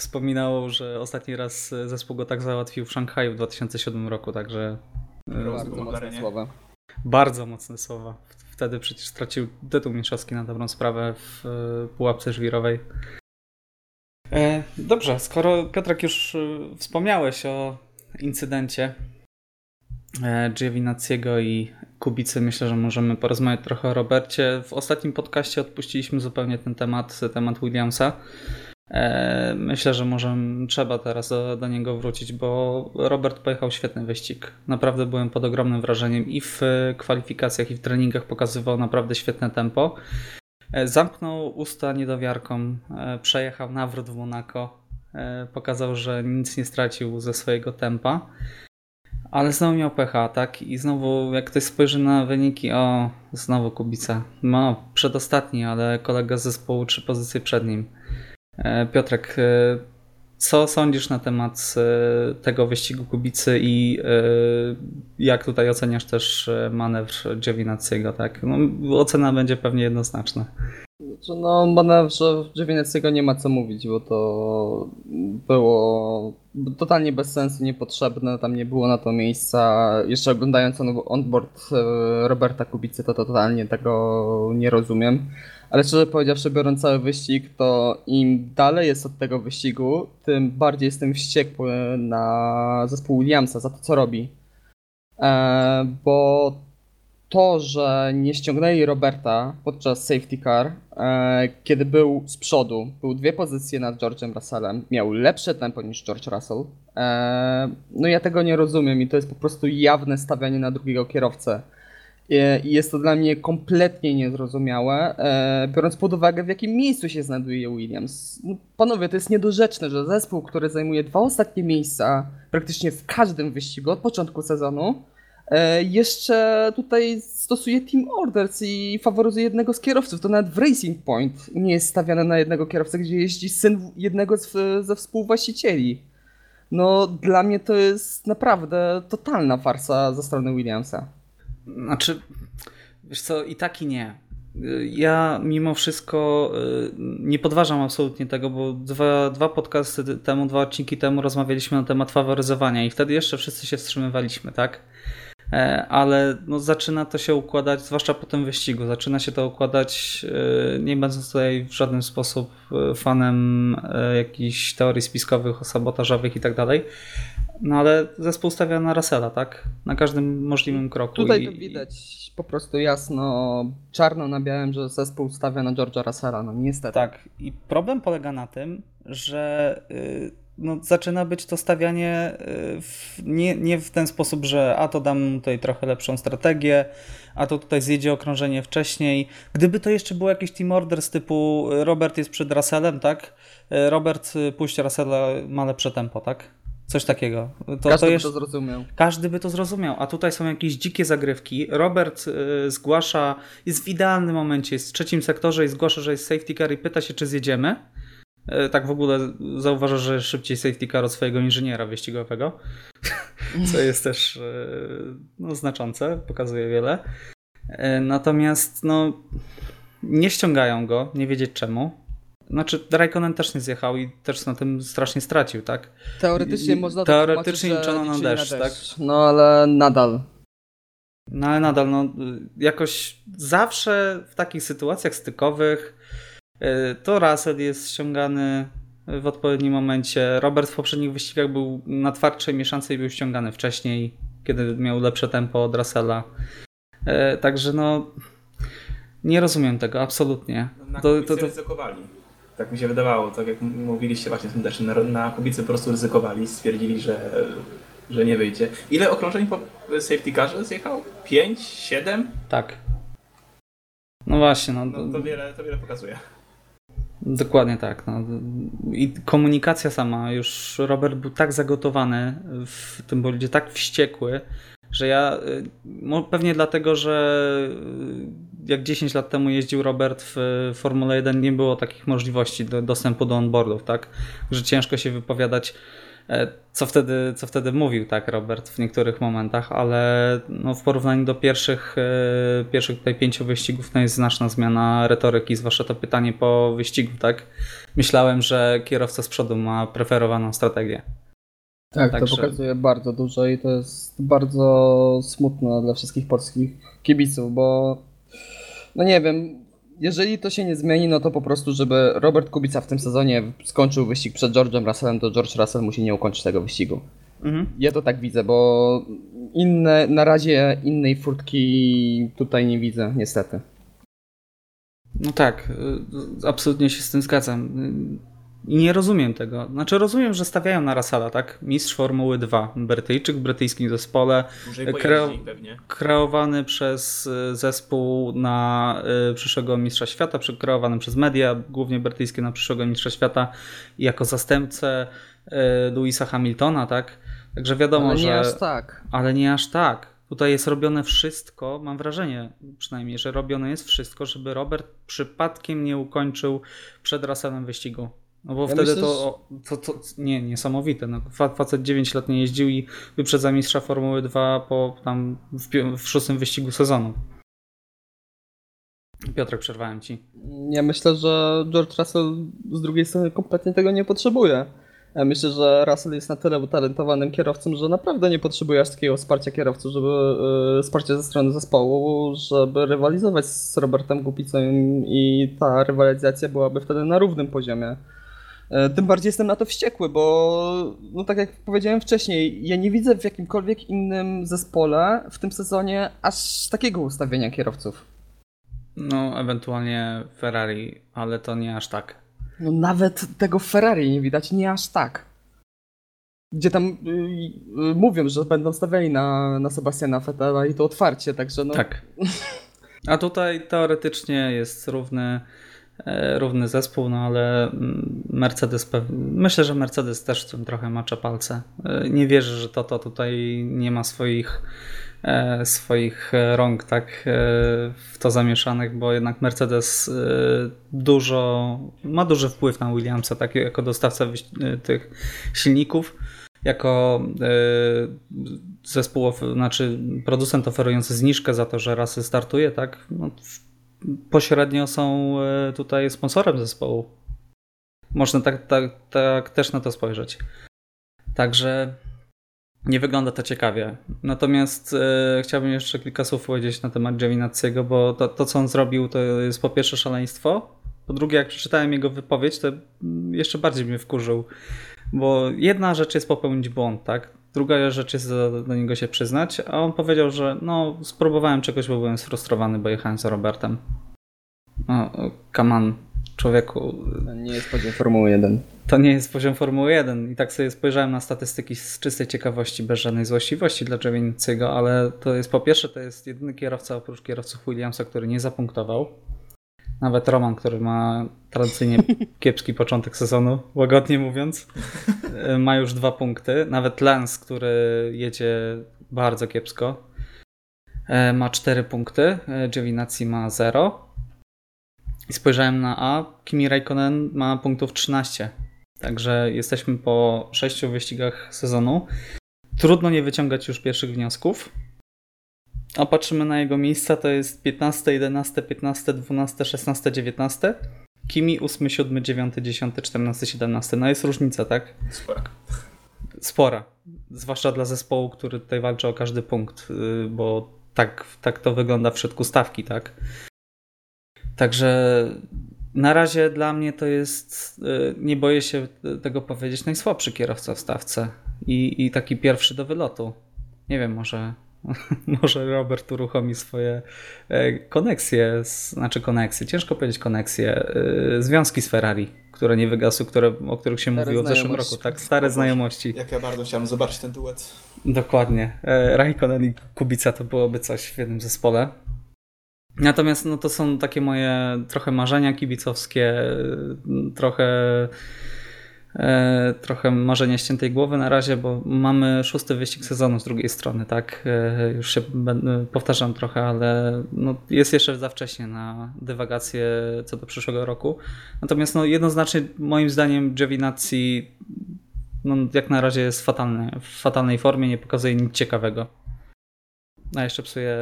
Wspominał, że ostatni raz zespół go tak załatwił w Szanghaju w 2007 roku, także... Bardzo mocne słowa. Bardzo mocne słowa wtedy przecież stracił tytuł mistrzowski na dobrą sprawę w e, pułapce żwirowej. E, dobrze, skoro Piotrek już e, wspomniałeś o incydencie Giovinazziego i Kubicy, myślę, że możemy porozmawiać trochę o Robercie. W ostatnim podcaście odpuściliśmy zupełnie ten temat, temat Williamsa. E, myślę, że może trzeba teraz do, do, niego wrócić, bo Robert pojechał świetny wyścig. Naprawdę byłem pod ogromnym wrażeniem i w kwalifikacjach, i w treningach pokazywał naprawdę świetne tempo. E, zamknął usta niedowiarkom, e, przejechał nawrót w Monaco, pokazał, że nic nie stracił ze swojego tempa. Ale znowu miał pecha, tak? I znowu, jak ktoś spojrzy na wyniki, o, znowu Kubica. No, przedostatni, ale kolega z zespołu trzy pozycje przed nim. E, Piotrek, e, co sądzisz na temat e, tego wyścigu Kubicy i jak tutaj oceniasz też manewr Giovinazziego, tak? No, ocena będzie pewnie jednoznaczna. Znaczy, no, manewrze Giovinazziego nie ma co mówić, bo to było totalnie bez sensu, niepotrzebne, tam nie było na to miejsca. Jeszcze oglądając on, onboard Roberta Kubicy, to totalnie tego nie rozumiem. Ale szczerze powiedziawszy, biorąc cały wyścig, to im dalej jest od tego wyścigu, tym bardziej jestem wściekły na zespół Williamsa za to, co robi. E, bo to, że nie ściągnęli Roberta podczas safety car, e, kiedy był z przodu, był dwie pozycje nad George'em Russellem, miał lepsze tempo niż George Russell. E, no ja tego nie rozumiem i to jest po prostu jawne stawianie na drugiego kierowcę. I jest to dla mnie kompletnie niezrozumiałe, e, biorąc pod uwagę, w jakim miejscu się znajduje Williams. No, panowie, to jest niedorzeczne, że zespół, który zajmuje dwa ostatnie miejsca praktycznie w każdym wyścigu od początku sezonu, e, jeszcze tutaj stosuje team orders i faworyzuje jednego z kierowców. To nawet w Racing Point nie jest stawiane na jednego kierowcę, gdzie jeździ syn jednego z, ze współwłaścicieli. No, dla mnie to jest naprawdę totalna farsa ze strony Williamsa. Znaczy, wiesz co, i tak i nie. Ja mimo wszystko y, nie podważam absolutnie tego, bo dwa, dwa podcasty temu, dwa odcinki temu rozmawialiśmy na temat faworyzowania i wtedy jeszcze wszyscy się wstrzymywaliśmy, tak? E, ale no, zaczyna to się układać, zwłaszcza po tym wyścigu, zaczyna się to układać, y, nie będąc tutaj w żaden sposób y, fanem jakichś teorii spiskowych, sabotażowych i tak dalej, no ale zespół stawia na Russella, tak? Na każdym możliwym kroku. Tutaj i... to widać po prostu jasno, czarno na białym, że zespół stawia na George'a Russella, no niestety. Tak, i problem polega na tym, że yy, no, zaczyna być to stawianie yy, w, nie, nie w ten sposób, że a to dam tutaj trochę lepszą strategię, a to tutaj zjedzie okrążenie wcześniej. Gdyby to jeszcze był jakiś team order z typu Robert jest przed Russellem, tak? Y, Robert y, puść Russella, ma lepsze tempo, tak? Coś takiego. To, każdy to jest, by to zrozumiał. Każdy by to zrozumiał, a tutaj są jakieś dzikie zagrywki. Robert y, zgłasza, jest w idealnym momencie, jest w trzecim sektorze i zgłasza, że jest safety car i pyta się, czy zjedziemy. Y, tak w ogóle zauważa, że szybciej safety car od swojego inżyniera wyścigowego, co jest też y, no, znaczące, pokazuje wiele. Y, natomiast no, nie ściągają go, nie wiedzieć czemu. Znaczy, Raikkonen też nie zjechał i też na tym strasznie stracił, tak? Teoretycznie I, można Teoretycznie liczono na deszcz, na deszcz, tak? No ale nadal. No ale nadal, no jakoś zawsze w takich sytuacjach stykowych y, to Russell jest ściągany w odpowiednim momencie. Robert w poprzednich wyścigach był na twardszej mieszance i był ściągany wcześniej, kiedy miał lepsze tempo od Russella. Y, także no nie rozumiem tego, absolutnie. Na To- to- to- ryzykowali. Tak mi się wydawało, tak jak mówiliście właśnie w tym też, na, na Kubicy po prostu ryzykowali, stwierdzili, że, że nie wyjdzie. Ile okrążeń po safety carze zjechał? 5? 7? Tak. No właśnie, no, No to wiele, to wiele pokazuje. Dokładnie tak. No. I komunikacja sama, już Robert był tak zagotowany w tym bolidzie, tak wściekły, że ja, y, pewnie dlatego, że y, jak 10 lat temu jeździł Robert w Formule 1, nie było takich możliwości do, dostępu do onboardów, tak? Że ciężko się wypowiadać, e, co wtedy, co wtedy mówił, tak, Robert, w niektórych momentach, ale no, w porównaniu do pierwszych, e, pierwszych tutaj pięciu wyścigów, to jest znaczna zmiana retoryki, zwłaszcza to pytanie po wyścigu, tak? Myślałem, że kierowca z przodu ma preferowaną strategię. Tak, Także- to pokazuje bardzo dużo i to jest bardzo smutne dla wszystkich polskich kibiców, bo no nie wiem, jeżeli to się nie zmieni, no to po prostu, żeby Robert Kubica w tym sezonie skończył wyścig przed George'em Russellem, to George Russell musi nie ukończyć tego wyścigu. Mhm. Ja to tak widzę, bo inne, na razie innej furtki tutaj nie widzę, niestety. No tak, y, absolutnie się z tym zgadzam. I nie rozumiem tego. Znaczy rozumiem, że stawiają na Rasala, tak? Mistrz Formuły 2, Brytyjczyk w brytyjskim zespole, Dłużej Kreo- kreowany przez y, zespół na y, przyszłego mistrza świata, kreowany przez media, głównie brytyjskie na przyszłego mistrza świata i jako zastępcę Louisa Hamiltona, tak? Także wiadomo, Ale nie że... aż tak. Ale nie aż tak. Tutaj jest robione wszystko, mam wrażenie przynajmniej, że robione jest wszystko, żeby Robert przypadkiem nie ukończył przed Russellem wyścigu. No bo Ja wtedy myślę, to, to, to nie, niesamowite. No, fa- facet 9 lat nie jeździł i wyprzedza mistrza Formuły 2 po tam w, w szóstym wyścigu sezonu. Piotrek, przerwałem ci. Ja myślę, że George Russell z drugiej strony kompletnie tego nie potrzebuje. Ja myślę, że Russell jest na tyle utalentowanym kierowcą, że naprawdę nie potrzebuje aż takiego wsparcia kierowców, żeby e, wsparcia ze strony zespołu, żeby rywalizować z Robertem Kupicą i ta rywalizacja byłaby wtedy na równym poziomie. E, Tym bardziej jestem na to wściekły, bo no tak jak powiedziałem wcześniej, ja nie widzę w jakimkolwiek innym zespole w tym sezonie aż takiego ustawienia kierowców. No, ewentualnie Ferrari, ale to nie aż tak. No nawet tego Ferrari nie widać, nie aż tak. Gdzie tam y, y, mówią, że będą stawiali na, na Sebastiana Vettela i to otwarcie, także no... Tak. A tutaj teoretycznie jest równy, równy zespół, no ale mm, Mercedes, myślę, że Mercedes też w tym trochę macza palce. E, Nie wierzę, że to, to tutaj nie ma swoich, e, swoich e, rąk tak e, w to zamieszanych, bo jednak Mercedes e, dużo, ma duży wpływ na Williamsa, tak jako dostawca e, tych silników jako zespół, znaczy producent oferujący zniżkę za to, że rasy startuje, tak? No, pośrednio są y, tutaj sponsorem zespołu. Można tak, tak, tak też na to spojrzeć. Także nie wygląda to ciekawie. Natomiast y, chciałbym jeszcze kilka słów powiedzieć na temat Giovinazziego, bo to, to, co on zrobił, to jest po pierwsze szaleństwo. Po drugie, jak przeczytałem jego wypowiedź, to mm, jeszcze bardziej mnie wkurzył. Bo jedna rzecz jest popełnić błąd, tak? Druga rzecz jest do, do niego się przyznać, a on powiedział, że no, spróbowałem czegoś, bo byłem sfrustrowany, bo jechałem za Robertem. No, come on, człowieku, Nie jest poziom Formuły 1. to nie jest poziom Formuły 1 i tak sobie spojrzałem na statystyki z czystej ciekawości, bez żadnej złośliwości dla Giovinazziego, ale to jest po pierwsze, to jest jedyny kierowca oprócz kierowców Williamsa, który nie zapunktował. Nawet Roman, który ma tradycyjnie kiepski początek sezonu, łagodnie mówiąc, e, ma już dwa punkty. Nawet Lance, który jedzie bardzo kiepsko, e, ma cztery punkty. e, Giovinazzi ma 0. I spojrzałem na A. Kimi Raikkonen ma punktów 13. Także jesteśmy po sześciu wyścigach sezonu. Trudno nie wyciągać już pierwszych wniosków. A patrzymy na jego miejsca, to jest 15, 11, 15, 12, 16, 19. Kimi 8, 7, 9, 10, 14, 17. No jest różnica, tak? Spora. Spora. Zwłaszcza dla zespołu, który tutaj walczy o każdy punkt, yy, bo tak, tak to wygląda w środku stawki, tak? Także na razie dla mnie to jest, y, nie boję się tego powiedzieć, najsłabszy kierowca w stawce i, i taki pierwszy do wylotu. Nie wiem, może, może Robert uruchomi swoje e, koneksje, znaczy koneksje, ciężko powiedzieć koneksje, y, związki z Ferrari, które nie wygasły, które, o których się Stare mówiło w zeszłym roku. Tak, stare znajomości. Jak ja bardzo chciałem zobaczyć ten duet. Dokładnie. E, Raikkonen i Kubica to byłoby coś w jednym zespole. Natomiast no, to są takie moje trochę marzenia kibicowskie, e, trochę, e, trochę marzenia ściętej głowy na razie, bo mamy szósty wyścig sezonu z drugiej strony, tak? E, już się będę, powtarzam trochę, ale no, jest jeszcze za wcześnie na dywagację co do przyszłego roku. Natomiast no, jednoznacznie moim zdaniem Giovinazzi no, jak na razie jest fatalny, w fatalnej formie, nie pokazuje nic ciekawego. A jeszcze psuje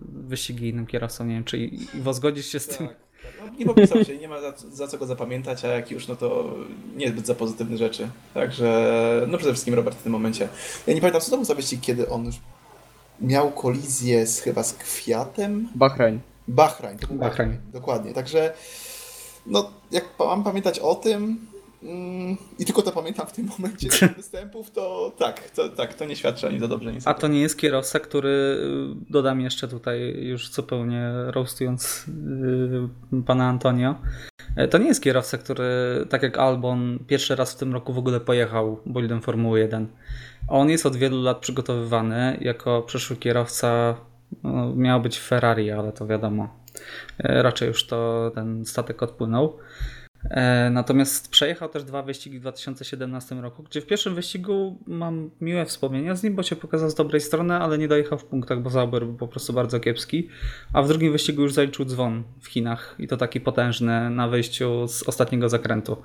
wyścigi innym kierowcom. Nie wiem, czy Iwo zgodzisz się z tym? Tak. No, nie popisał się, nie ma za, za co go zapamiętać, a jak już, no to niezbyt za pozytywne rzeczy. Także, no przede wszystkim Robert w tym momencie. Ja nie pamiętam, co to był za wyścig, kiedy on już miał kolizję z, chyba z Kwiatem? Bahrain. Bahrain. Bahrain. Bahrain. Dokładnie. Także, no jak mam pamiętać o tym i tylko to pamiętam w tym momencie tych występów, to tak, to, tak, to nie świadczy ani za dobrze, ani za A to nie jest kierowca, który, dodam jeszcze tutaj, już zupełnie roastując yy, pana Antonio, e, to nie jest kierowca, który, tak jak Albon, pierwszy raz w tym roku w ogóle pojechał bolidem Formuły 1. On jest od wielu lat przygotowywany jako przyszły kierowca, no, miał być Ferrari, ale to wiadomo, e, raczej już to ten statek odpłynął. E, Natomiast przejechał też dwa wyścigi w 2017 roku, gdzie w pierwszym wyścigu mam miłe wspomnienia z nim, bo się pokazał z dobrej strony, ale nie dojechał w punktach, bo Zauber był po prostu bardzo kiepski. A w drugim wyścigu już zaliczył dzwon w Chinach i to taki potężny na wyjściu z ostatniego zakrętu.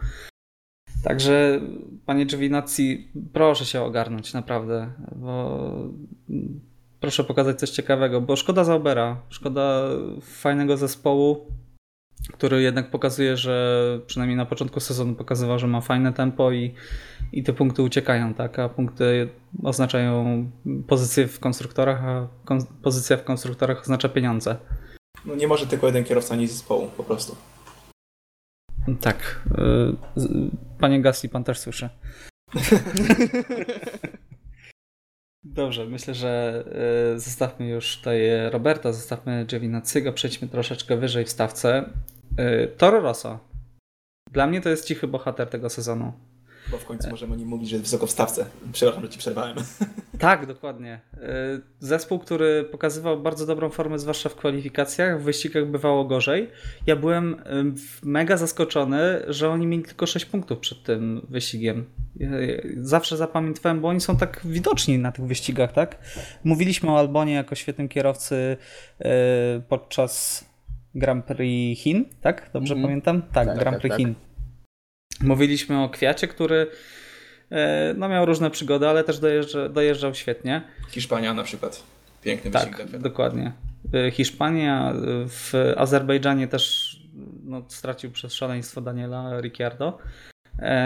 Także, panie Giovinazzi, proszę się ogarnąć, naprawdę, bo proszę pokazać coś ciekawego, bo szkoda Zaubera, szkoda fajnego zespołu, który jednak pokazuje, że przynajmniej na początku sezonu pokazywał, że ma fajne tempo i, i te punkty uciekają, tak? A punkty oznaczają pozycję w konstruktorach, a kon- pozycja w konstruktorach oznacza pieniądze. No nie może tylko jeden kierowca nieść zespołu, po prostu. Tak. y, Panie Gasly, pan też słyszy. Dobrze, myślę, że y, zostawmy już tutaj Roberta, zostawmy Giovinazziego, przejdźmy troszeczkę wyżej w stawce. Y, Toro Rosso. Dla mnie to jest cichy bohater tego sezonu. Bo w końcu możemy o nim mówić, że jest wysoko w stawce. Przepraszam, że ci przerwałem. Tak, dokładnie. Y, Zespół, który pokazywał bardzo dobrą formę, zwłaszcza w kwalifikacjach, w wyścigach bywało gorzej. Ja byłem mega zaskoczony, że oni mieli tylko 6 punktów przed tym wyścigiem. Zawsze zapamiętałem, bo oni są tak widoczni na tych wyścigach, tak? Mówiliśmy o Albonie jako świetnym kierowcy y, podczas Grand Prix Chin, tak? Dobrze Mhm. pamiętam? Tak, Tak, Grand tak, Prix tak. Chin. Mówiliśmy o Kwiacie, który e, no, miał różne przygody, ale też dojeżdża, dojeżdżał świetnie. Hiszpania na przykład. Piękny wyścig. Tak, dokładnie. E, Hiszpania, e, w Azerbejdżanie też no, stracił przez szaleństwo Daniela Ricciardo.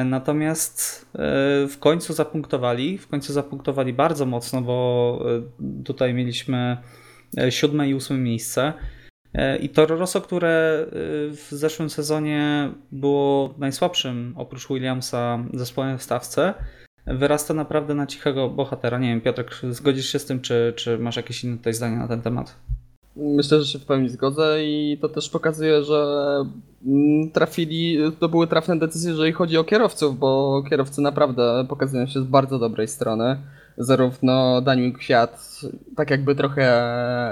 Natomiast w końcu zapunktowali, w końcu zapunktowali bardzo mocno, bo tutaj mieliśmy siódme i ósme miejsce. E, I Toro Rosso, które e, w zeszłym sezonie było najsłabszym oprócz Williamsa zespołem w stawce, wyrasta naprawdę na cichego bohatera. Nie wiem, Piotrek, zgodzisz się z tym, czy, czy masz jakieś inne tutaj zdanie na ten temat? Myślę, że się w pełni zgodzę i to też pokazuje, że mm, trafili, to były trafne decyzje, jeżeli chodzi o kierowców, bo kierowcy naprawdę pokazują się z bardzo dobrej strony. Zarówno Daniel Kwiat, tak jakby trochę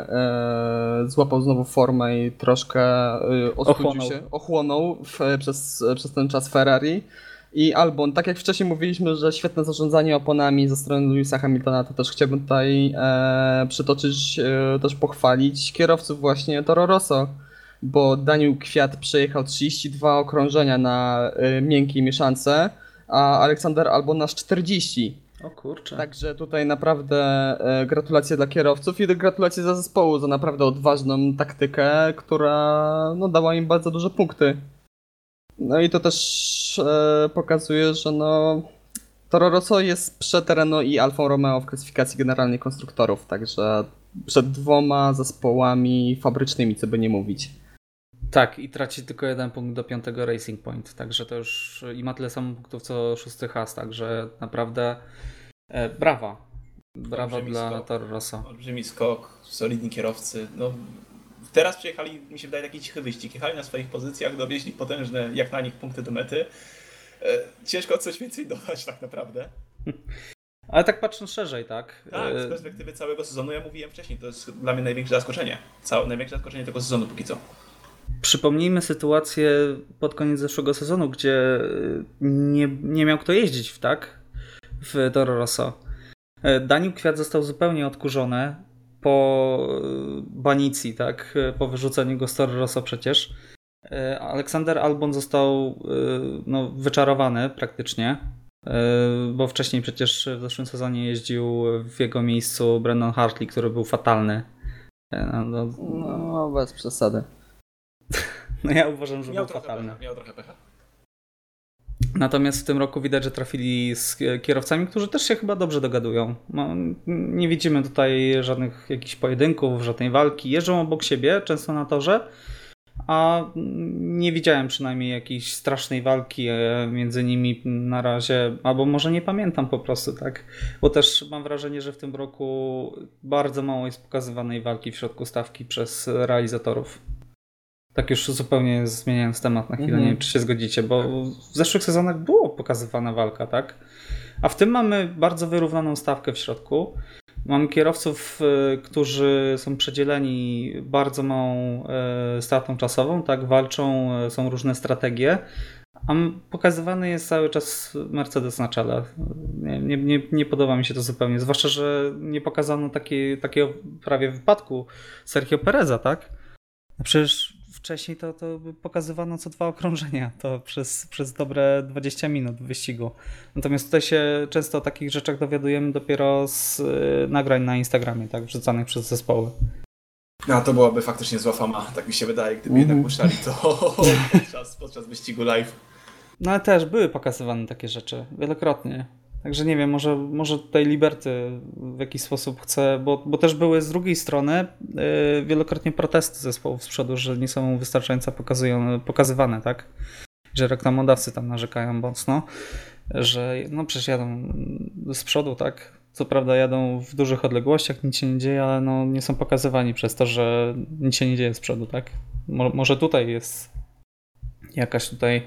e, złapał znowu formę i troszkę e, Ochłonął. się, ochłonął w, przez, przez ten czas Ferrari. I Albon, tak jak wcześniej mówiliśmy, że świetne zarządzanie oponami ze strony Lewisa Hamiltona, to też chciałbym tutaj e, przytoczyć, e, też pochwalić kierowców właśnie Toro Rosso, bo Daniel Kwiat przejechał 32 okrążenia na e, miękkiej mieszance, a Aleksander Albon aż 40. O kurczę. Także tutaj naprawdę e, gratulacje dla kierowców i gratulacje za zespołu za naprawdę odważną taktykę, która no, dała im bardzo duże punkty. No i to też e, pokazuje, że no Toro Rosso jest przed Renault i Alfa Romeo w klasyfikacji generalnej konstruktorów, także przed dwoma zespołami fabrycznymi, co by nie mówić. Tak, i traci tylko jeden punkt do piątego Racing Point, także to już i ma tyle samo punktów co szósty Has, także naprawdę e, brawa. Brawa Olbrzymi dla skok. Toro Rosso. Olbrzymi skok, solidni kierowcy. No, teraz przyjechali, mi się wydaje, taki cichy wyścig. Jechali na swoich pozycjach, dowieźli potężne, jak na nich, punkty do mety. E, ciężko coś więcej dodać tak naprawdę. Ale tak patrząc szerzej, tak? Tak, z E, perspektywy całego sezonu, ja mówiłem wcześniej, to jest dla mnie największe zaskoczenie. Całe, największe zaskoczenie tego sezonu póki co. Przypomnijmy sytuację pod koniec zeszłego sezonu, gdzie nie, nie miał kto jeździć tak w Toro Rosso. E, Daniel Kwiat został zupełnie odkurzony po e, banicji, tak, e, po wyrzuceniu go z Toro Rosso przecież. E, Aleksander Albon został e, no, wyczarowany praktycznie, bo wcześniej przecież w zeszłym sezonie jeździł w jego miejscu Brandon Hartley, który był fatalny. No, no, No, bez przesady. No ja uważam, że Miał był fatalny. pecha, miał trochę pecha. Natomiast w tym roku widać, że trafili z kierowcami, którzy też się chyba dobrze dogadują. No, nie widzimy tutaj żadnych jakichś pojedynków, żadnej walki. Jeżdżą obok siebie, często na torze, a nie widziałem przynajmniej jakiejś strasznej walki e, między nimi na razie, albo może nie pamiętam po prostu, tak? Bo też mam wrażenie, że w tym roku bardzo mało jest pokazywanej walki w środku stawki przez realizatorów. Tak już zupełnie zmieniając temat na chwilę, Mhm. nie wiem czy się zgodzicie, bo w zeszłych sezonach było pokazywana walka, tak? A w tym mamy bardzo wyrównaną stawkę w środku. Mamy kierowców, y, którzy są przedzieleni bardzo małą y, stratą czasową, tak? Walczą, y, są różne strategie. A pokazywany jest cały czas Mercedes na czele. Nie, nie, nie, nie podoba mi się to zupełnie. Zwłaszcza, że nie pokazano takiej, takiego prawie wypadku Sergio Pereza, tak? No przecież wcześniej to, to pokazywano co dwa okrążenia, to przez, przez dobre 20 minut wyścigu. Natomiast tutaj się często o takich rzeczach dowiadujemy dopiero z y, nagrań na Instagramie, tak, wrzucanych przez zespoły. No to byłaby faktycznie zła fama, tak mi się wydaje, gdyby Mhm. jednak puszczali to podczas, podczas wyścigu live. No ale też były pokazywane takie rzeczy wielokrotnie. Także nie wiem, może, może tutaj Liberty w jakiś sposób chce, bo, bo też były z drugiej strony yy, wielokrotnie protesty zespołów z przodu, że nie są wystarczająco pokazują, pokazywane, tak? Że reklamodawcy tam narzekają mocno, że no przecież jadą z przodu, tak? Co prawda jadą w dużych odległościach, nic się nie dzieje, ale no nie są pokazywani przez to, że nic się nie dzieje z przodu, tak? Mo, może tutaj jest jakaś tutaj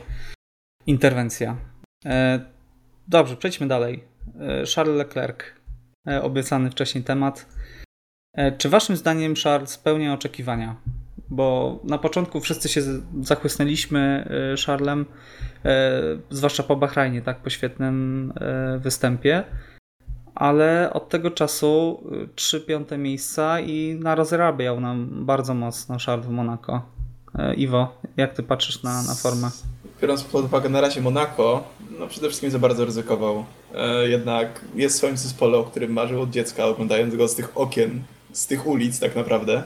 interwencja. E, Dobrze, przejdźmy dalej. E, Charles Leclerc, e, obiecany wcześniej temat. E, Czy waszym zdaniem Charles spełnia oczekiwania? Bo na początku wszyscy się zachłysnęliśmy Charlesem, zwłaszcza po Bahrajnie, tak, po świetnym występie. Ale od tego czasu trzy piąte miejsca i narozrabiał nam bardzo mocno Charles w Monaco. Iwo, jak ty patrzysz na, na formę? Biorąc pod uwagę na razie Monako, no przede wszystkim za bardzo ryzykował. E, jednak jest w swoim zespole, o którym marzył od dziecka, oglądając go z tych okien, z tych ulic tak naprawdę.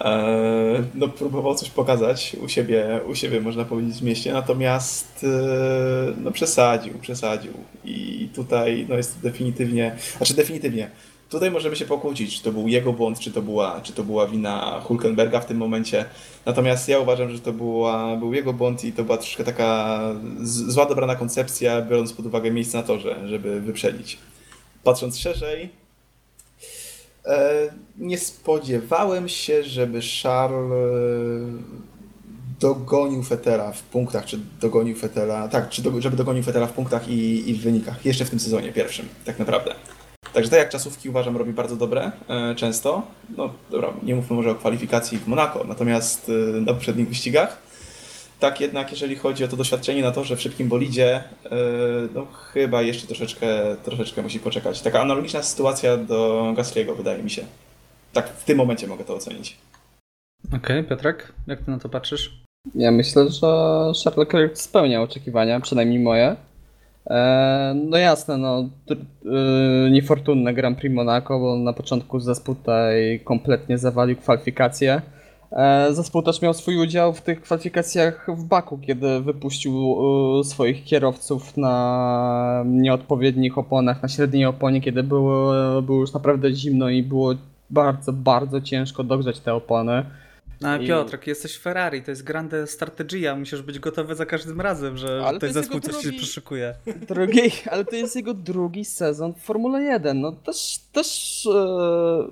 E, no próbował coś pokazać u siebie, u siebie można powiedzieć w mieście, natomiast e, no przesadził, przesadził. I tutaj no jest definitywnie, znaczy definitywnie, tutaj możemy się pokłócić, czy to był jego błąd, czy to była, czy to była wina Hulkenberga w tym momencie. Natomiast ja uważam, że to była, był jego błąd i to była troszkę taka zła dobrana koncepcja, biorąc pod uwagę miejsce na torze, żeby wyprzedzić. Patrząc szerzej, e, nie spodziewałem się, żeby Charles e, dogonił Fetela w punktach, czy dogonił Fetela, tak, czy do, żeby dogonił Fetela w punktach i, i w wynikach, jeszcze w tym sezonie pierwszym, tak naprawdę. Także tak jak czasówki uważam robi bardzo dobre e, często. No dobra, nie mówmy może o kwalifikacji w Monako, natomiast e, na poprzednich wyścigach. Tak jednak jeżeli chodzi o to doświadczenie na torze w szybkim bolidzie, e, no chyba jeszcze troszeczkę, troszeczkę musi poczekać. Taka analogiczna sytuacja do Gasly'ego wydaje mi się. Tak w tym momencie mogę to ocenić. Okej, Piotrek, jak ty na to patrzysz? Ja myślę, że Charles Leclerc spełnia oczekiwania, przynajmniej moje. E, no jasne, no y, niefortunne Grand Prix Monaco, bo na początku zespół tutaj kompletnie zawalił kwalifikacje. E, zespół też miał swój udział w tych kwalifikacjach w Baku, kiedy wypuścił y, swoich kierowców na nieodpowiednich oponach, na średniej oponie, kiedy było, było już naprawdę zimno i było bardzo, bardzo ciężko dogrzać te opony. No, I- Piotrek, jesteś Ferrari, to jest grande strategia, musisz być gotowy za każdym razem, że Ale ten zespół coś się drugi- przyszykuje. Drugi, ale to jest jego drugi sezon w Formule 1. No też, też e,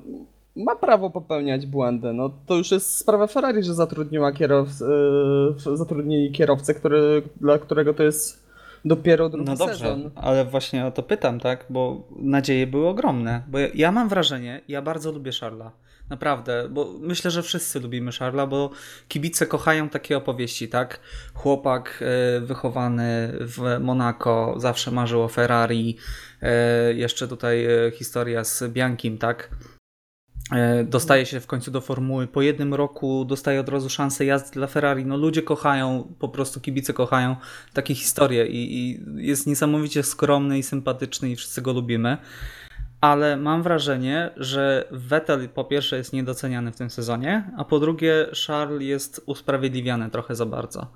ma prawo popełniać błędy. No to już jest sprawa Ferrari, że zatrudniła kierow, e, zatrudnili kierowcę, który, dla którego to jest dopiero drugi No dobrze, sezon. ale właśnie o to pytam, tak? Bo nadzieje były ogromne. Bo ja, ja mam wrażenie, ja bardzo lubię Charla. Naprawdę, bo myślę, że wszyscy lubimy Charla, bo kibice kochają takie opowieści, tak? Chłopak e, wychowany w Monako, zawsze marzył o Ferrari. E, jeszcze tutaj e, historia z Biankim, tak? Dostaje się w końcu do formuły. Po jednym roku dostaje od razu szansę jazdy dla Ferrari. No ludzie kochają, po prostu kibice kochają takie historie i, i jest niesamowicie skromny i sympatyczny i wszyscy go lubimy. Ale mam wrażenie, że Vettel po pierwsze jest niedoceniany w tym sezonie, a po drugie Charles jest usprawiedliwiany trochę za bardzo.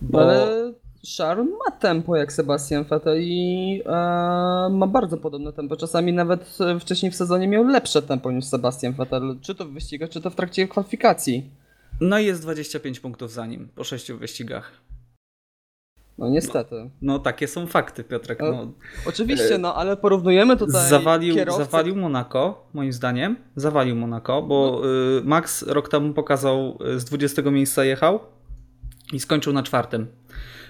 Bo... Ale Charles ma tempo jak Sebastian Vettel i e, ma bardzo podobne tempo. Czasami nawet wcześniej w sezonie miał lepsze tempo niż Sebastian Vettel, czy to w wyścigach, czy to w trakcie kwalifikacji. No i jest 25 punktów za nim po sześciu wyścigach. No niestety. No takie są fakty, Piotrek. E, No, Oczywiście, no ale porównujemy tutaj zawalił, kierowcę... zawalił Monaco, moim zdaniem. Zawalił Monaco, bo y, Max rok temu pokazał, y, z 20 miejsca jechał i skończył na czwartym.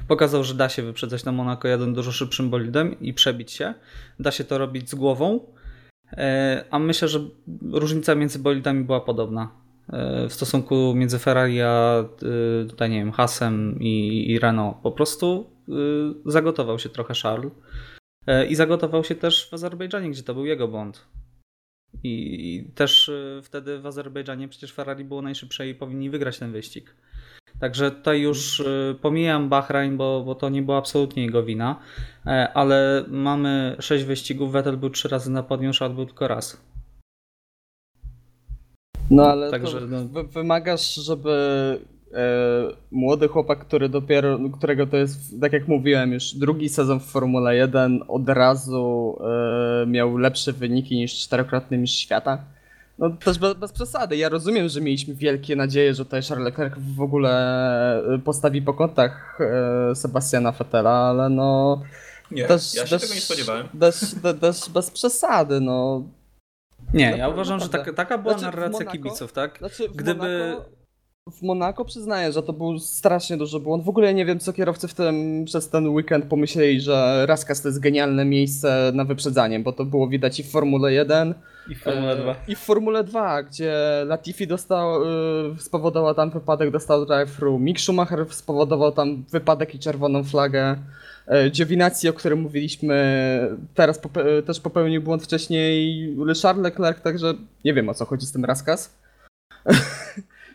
Pokazał, że da się wyprzedzać na Monaco jeden dużo szybszym bolidem i przebić się. Da się to robić z głową. E, A myślę, że różnica między bolidami była podobna. E, W stosunku między Ferrari a y, tutaj nie wiem, Hasem i, i Renault. Po prostu y, zagotował się trochę Charles. E, I zagotował się też w Azerbejdżanie, gdzie to był jego błąd. I, też wtedy w Azerbejdżanie przecież Ferrari było najszybsze i powinni wygrać ten wyścig. Także tutaj już pomijam Bahrain, bo, bo to nie była absolutnie jego wina, e, ale mamy sześć wyścigów, Vettel był trzy razy na podium, Charles był tylko raz. No ale Także, to no- wy- wymagasz, żeby e, młody chłopak, który dopiero, którego to jest, tak jak mówiłem, już drugi sezon w Formule 1 od razu e, miał lepsze wyniki niż czterokrotny mistrz świata. No też bez, bez przesady. Ja rozumiem, że mieliśmy wielkie nadzieje, że tutaj Charles Leclerc w ogóle e, postawi po kątach e, Sebastiana Vettela, ale no Nie, też, ja się też, tego nie spodziewałem. Też, też, też bez przesady, no. Nie, ja uważam, że taka, taka była Znaczy, w narracja Monako- kibiców, tak? Znaczy, w Gdyby- Monako, w Monako przyznaję, że to był strasznie duży błąd. W ogóle ja nie wiem, co kierowcy w tym, przez ten weekend pomyśleli, że Raskas to jest genialne miejsce na wyprzedzanie, bo to było widać i w Formule 1, I Formule e, 2. i w Formule 2, gdzie Latifi dostał, e, spowodował tam wypadek, dostał drive-thru. Mick Schumacher spowodował tam wypadek i czerwoną flagę. E, Giovinazzi, o którym mówiliśmy, teraz pope- też popełnił błąd wcześniej Charles Leclerc, także nie wiem o co chodzi z tym Raskas.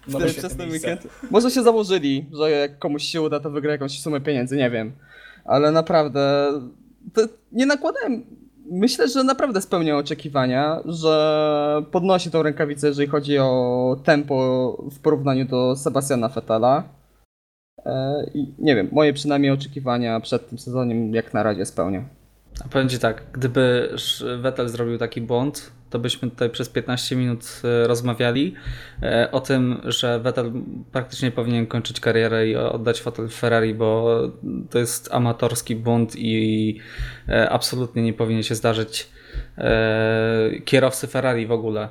No przez ten weekend. Może się założyli, że jak komuś się uda, to wygra jakąś sumę pieniędzy, nie wiem. Ale naprawdę to nie nakładałem. Myślę, że naprawdę spełniał oczekiwania, że podnosi tą rękawicę, jeżeli chodzi o tempo w porównaniu do Sebastiana Vettela. E, I nie wiem, moje przynajmniej oczekiwania przed tym sezonem jak na razie spełnia. A powiem Ci tak, gdyby Vettel zrobił taki błąd, to byśmy tutaj przez 15 minut e, rozmawiali e, o tym, że Vettel praktycznie powinien kończyć karierę i oddać fotel Ferrari, bo to jest amatorski błąd i absolutnie nie powinien się zdarzyć kierowcy Ferrari w ogóle.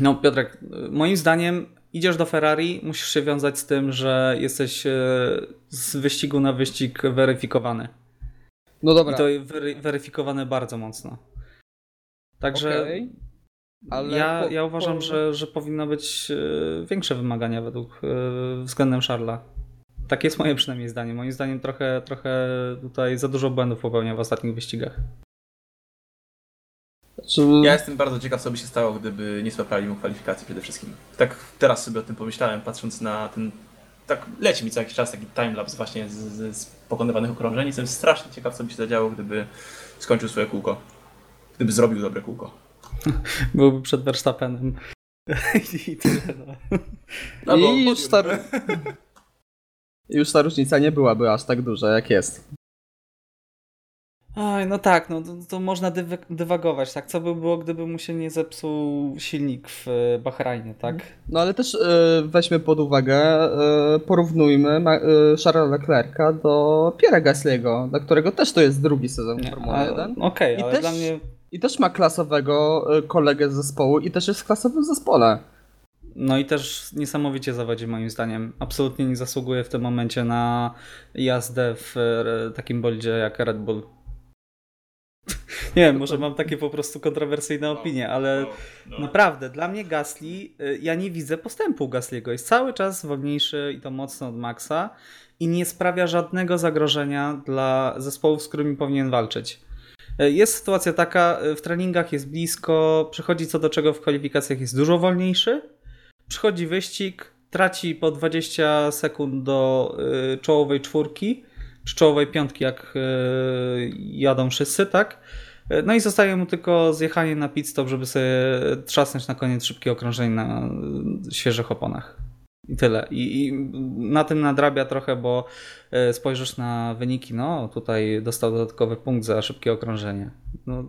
No Piotrek, moim zdaniem idziesz do Ferrari, musisz się wiązać z tym, że jesteś e, z wyścigu na wyścig weryfikowany. No dobra, I to wery, weryfikowane bardzo mocno. Także okej, ale ja, po- ja uważam, po- że, że powinno być e, większe wymagania według e, względem Charla. Tak jest moje przynajmniej zdanie. Moim zdaniem trochę, trochę tutaj za dużo błędów popełnia w ostatnich wyścigach. Czy... Ja jestem bardzo ciekaw, co by się stało, gdyby nie złapali mu kwalifikacji przede wszystkim. Tak teraz sobie o tym pomyślałem, patrząc na ten... Tak leci mi co jakiś czas taki timelapse właśnie z, z, z pokonywanych okrążeń. Jestem strasznie ciekaw, co by się zadziało, gdyby skończył swoje kółko. Gdyby zrobił dobre kółko. Byłby przed Verstappenem. I tyle. No. Albo I już ta... już ta różnica nie byłaby aż tak duża, jak jest. Oj, no tak, no to, to można dywy, dywagować, tak? Co by było, gdyby mu się nie zepsuł silnik w e, Bahrajnie, tak? No ale też e, weźmy pod uwagę, e, porównujmy ma, e, Charlesa Leclerca do Pierre'a Gasly'ego, dla którego też to jest drugi sezon Nie, Formuły a- 1. Okej, I ale też- dla mnie I też ma klasowego kolegę z zespołu i też jest w klasowym zespole. No i też niesamowicie zawodzi moim zdaniem. Absolutnie nie zasługuje w tym momencie na jazdę w takim bolidzie jak Red Bull. Nie wiem, może mam takie po prostu kontrowersyjne opinie, ale No, naprawdę, dla mnie Gasly, y, ja nie widzę postępu Gasly'ego. Jest cały czas wolniejszy i to mocno od Maxa i nie sprawia żadnego zagrożenia dla zespołów, z którymi powinien walczyć. Y, Jest sytuacja taka, y, w treningach jest blisko, przychodzi co do czego w kwalifikacjach jest dużo wolniejszy, przychodzi wyścig, traci po 20 sekund do czołowej czwórki, czy czołowej piątki, jak y, jadą wszyscy, tak? Y, No i zostaje mu tylko zjechanie na pit stop, żeby sobie trzasnąć na koniec szybkie okrążenie na y, świeżych oponach. I tyle. I, I na tym nadrabia trochę, bo spojrzysz na wyniki, no tutaj dostał dodatkowy punkt za szybkie okrążenie. No,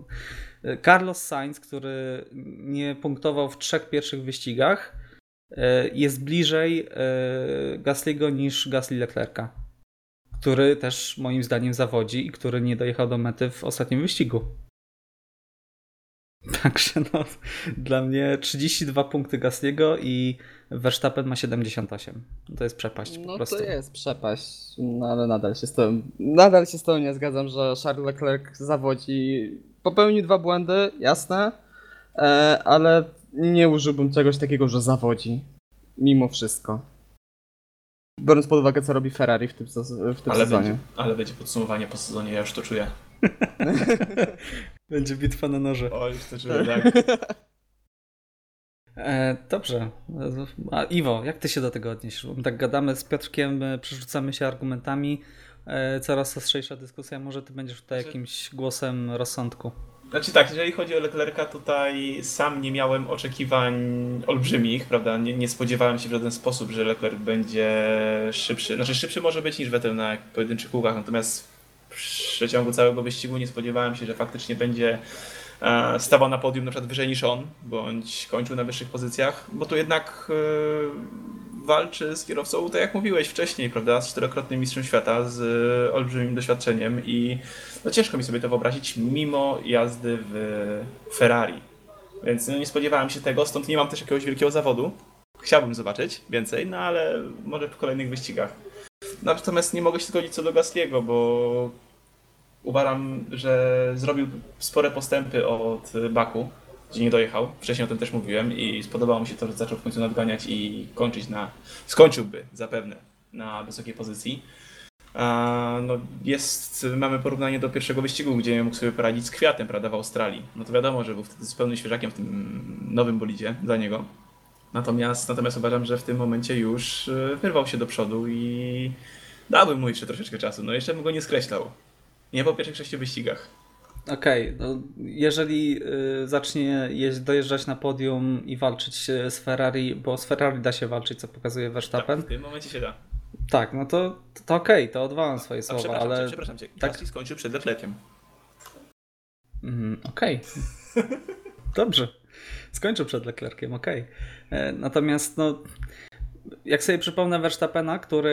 Carlos Sainz, który nie punktował w trzech pierwszych wyścigach, jest bliżej Gasly'ego niż Gasly Leclerca, który też moim zdaniem zawodzi i który nie dojechał do mety w ostatnim wyścigu. Także no, dla mnie 32 punkty Gasly'ego i Verstappen ma 78. To jest przepaść po No prostu. to jest przepaść, no ale nadal się z tym, nadal się z tą nie zgadzam, że Charles Leclerc zawodzi, popełnił dwa błędy, jasne, e, ale nie użyłbym czegoś takiego, że zawodzi, mimo wszystko. Biorąc pod uwagę, co robi Ferrari w tym, w tym ale, sezonie. będzie, ale będzie podsumowanie po sezonie, ja już to czuję. Będzie bitwa na noże. O, już to czuję, tak. E, dobrze. A Iwo, jak ty się do tego odniesiesz? Bo tak gadamy z Piotrkiem, e, przerzucamy się argumentami. E, coraz ostrzejsza dyskusja. Może ty będziesz tutaj jakimś głosem rozsądku. Znaczy tak, jeżeli chodzi o Leclerca, tutaj sam nie miałem oczekiwań olbrzymich, prawda? Nie, nie spodziewałem się w żaden sposób, że Leclerc będzie szybszy. Znaczy szybszy może być niż Vettel na pojedynczych kółkach, natomiast w przeciągu całego wyścigu nie spodziewałem się, że faktycznie będzie e, stawał na podium na przykład wyżej niż on, bądź kończył na wyższych pozycjach, bo tu jednak e, walczy z kierowcą, tak jak mówiłeś wcześniej, prawda, z czterokrotnym mistrzem świata, z e, olbrzymim doświadczeniem i no ciężko mi sobie to wyobrazić, mimo jazdy w Ferrari. Więc no, nie spodziewałem się tego, stąd nie mam też jakiegoś wielkiego zawodu. Chciałbym zobaczyć więcej, no ale może w kolejnych wyścigach. Natomiast nie mogę się zgodzić co do Gasliego, bo uważam, że zrobił spore postępy od Baku, gdzie nie dojechał. Wcześniej o tym też mówiłem i spodobało mi się to, że zaczął w końcu nadganiać i kończyć na. skończyłby zapewne na wysokiej pozycji. A, no jest, mamy porównanie do pierwszego wyścigu, gdzie mógł sobie poradzić z kwiatem, prawda, w Australii. No to wiadomo, że był wtedy zupełnie świeżakiem w tym nowym bolidzie dla niego. Natomiast, natomiast uważam, że w tym momencie już e, wyrwał się do przodu i dałbym mu jeszcze troszeczkę czasu. No jeszcze bym go nie skreślał. Nie po pierwszych sześciu wyścigach. Okej, no, jeżeli y, zacznie jeźdź, dojeżdżać na podium i walczyć y, z Ferrari, bo z Ferrari da się walczyć, co pokazuje Tak, Verstappen, w tym momencie się da. tak, no to, to okej, to odwalam swoje A słowa, przepraszam cię, ale przepraszam cię. tak. Gasly skończył przed Leclerciem. Mhm, Okej. Dobrze. Skończył przed Leclerciem, okej. E, Natomiast no, jak sobie przypomnę Verstappena, który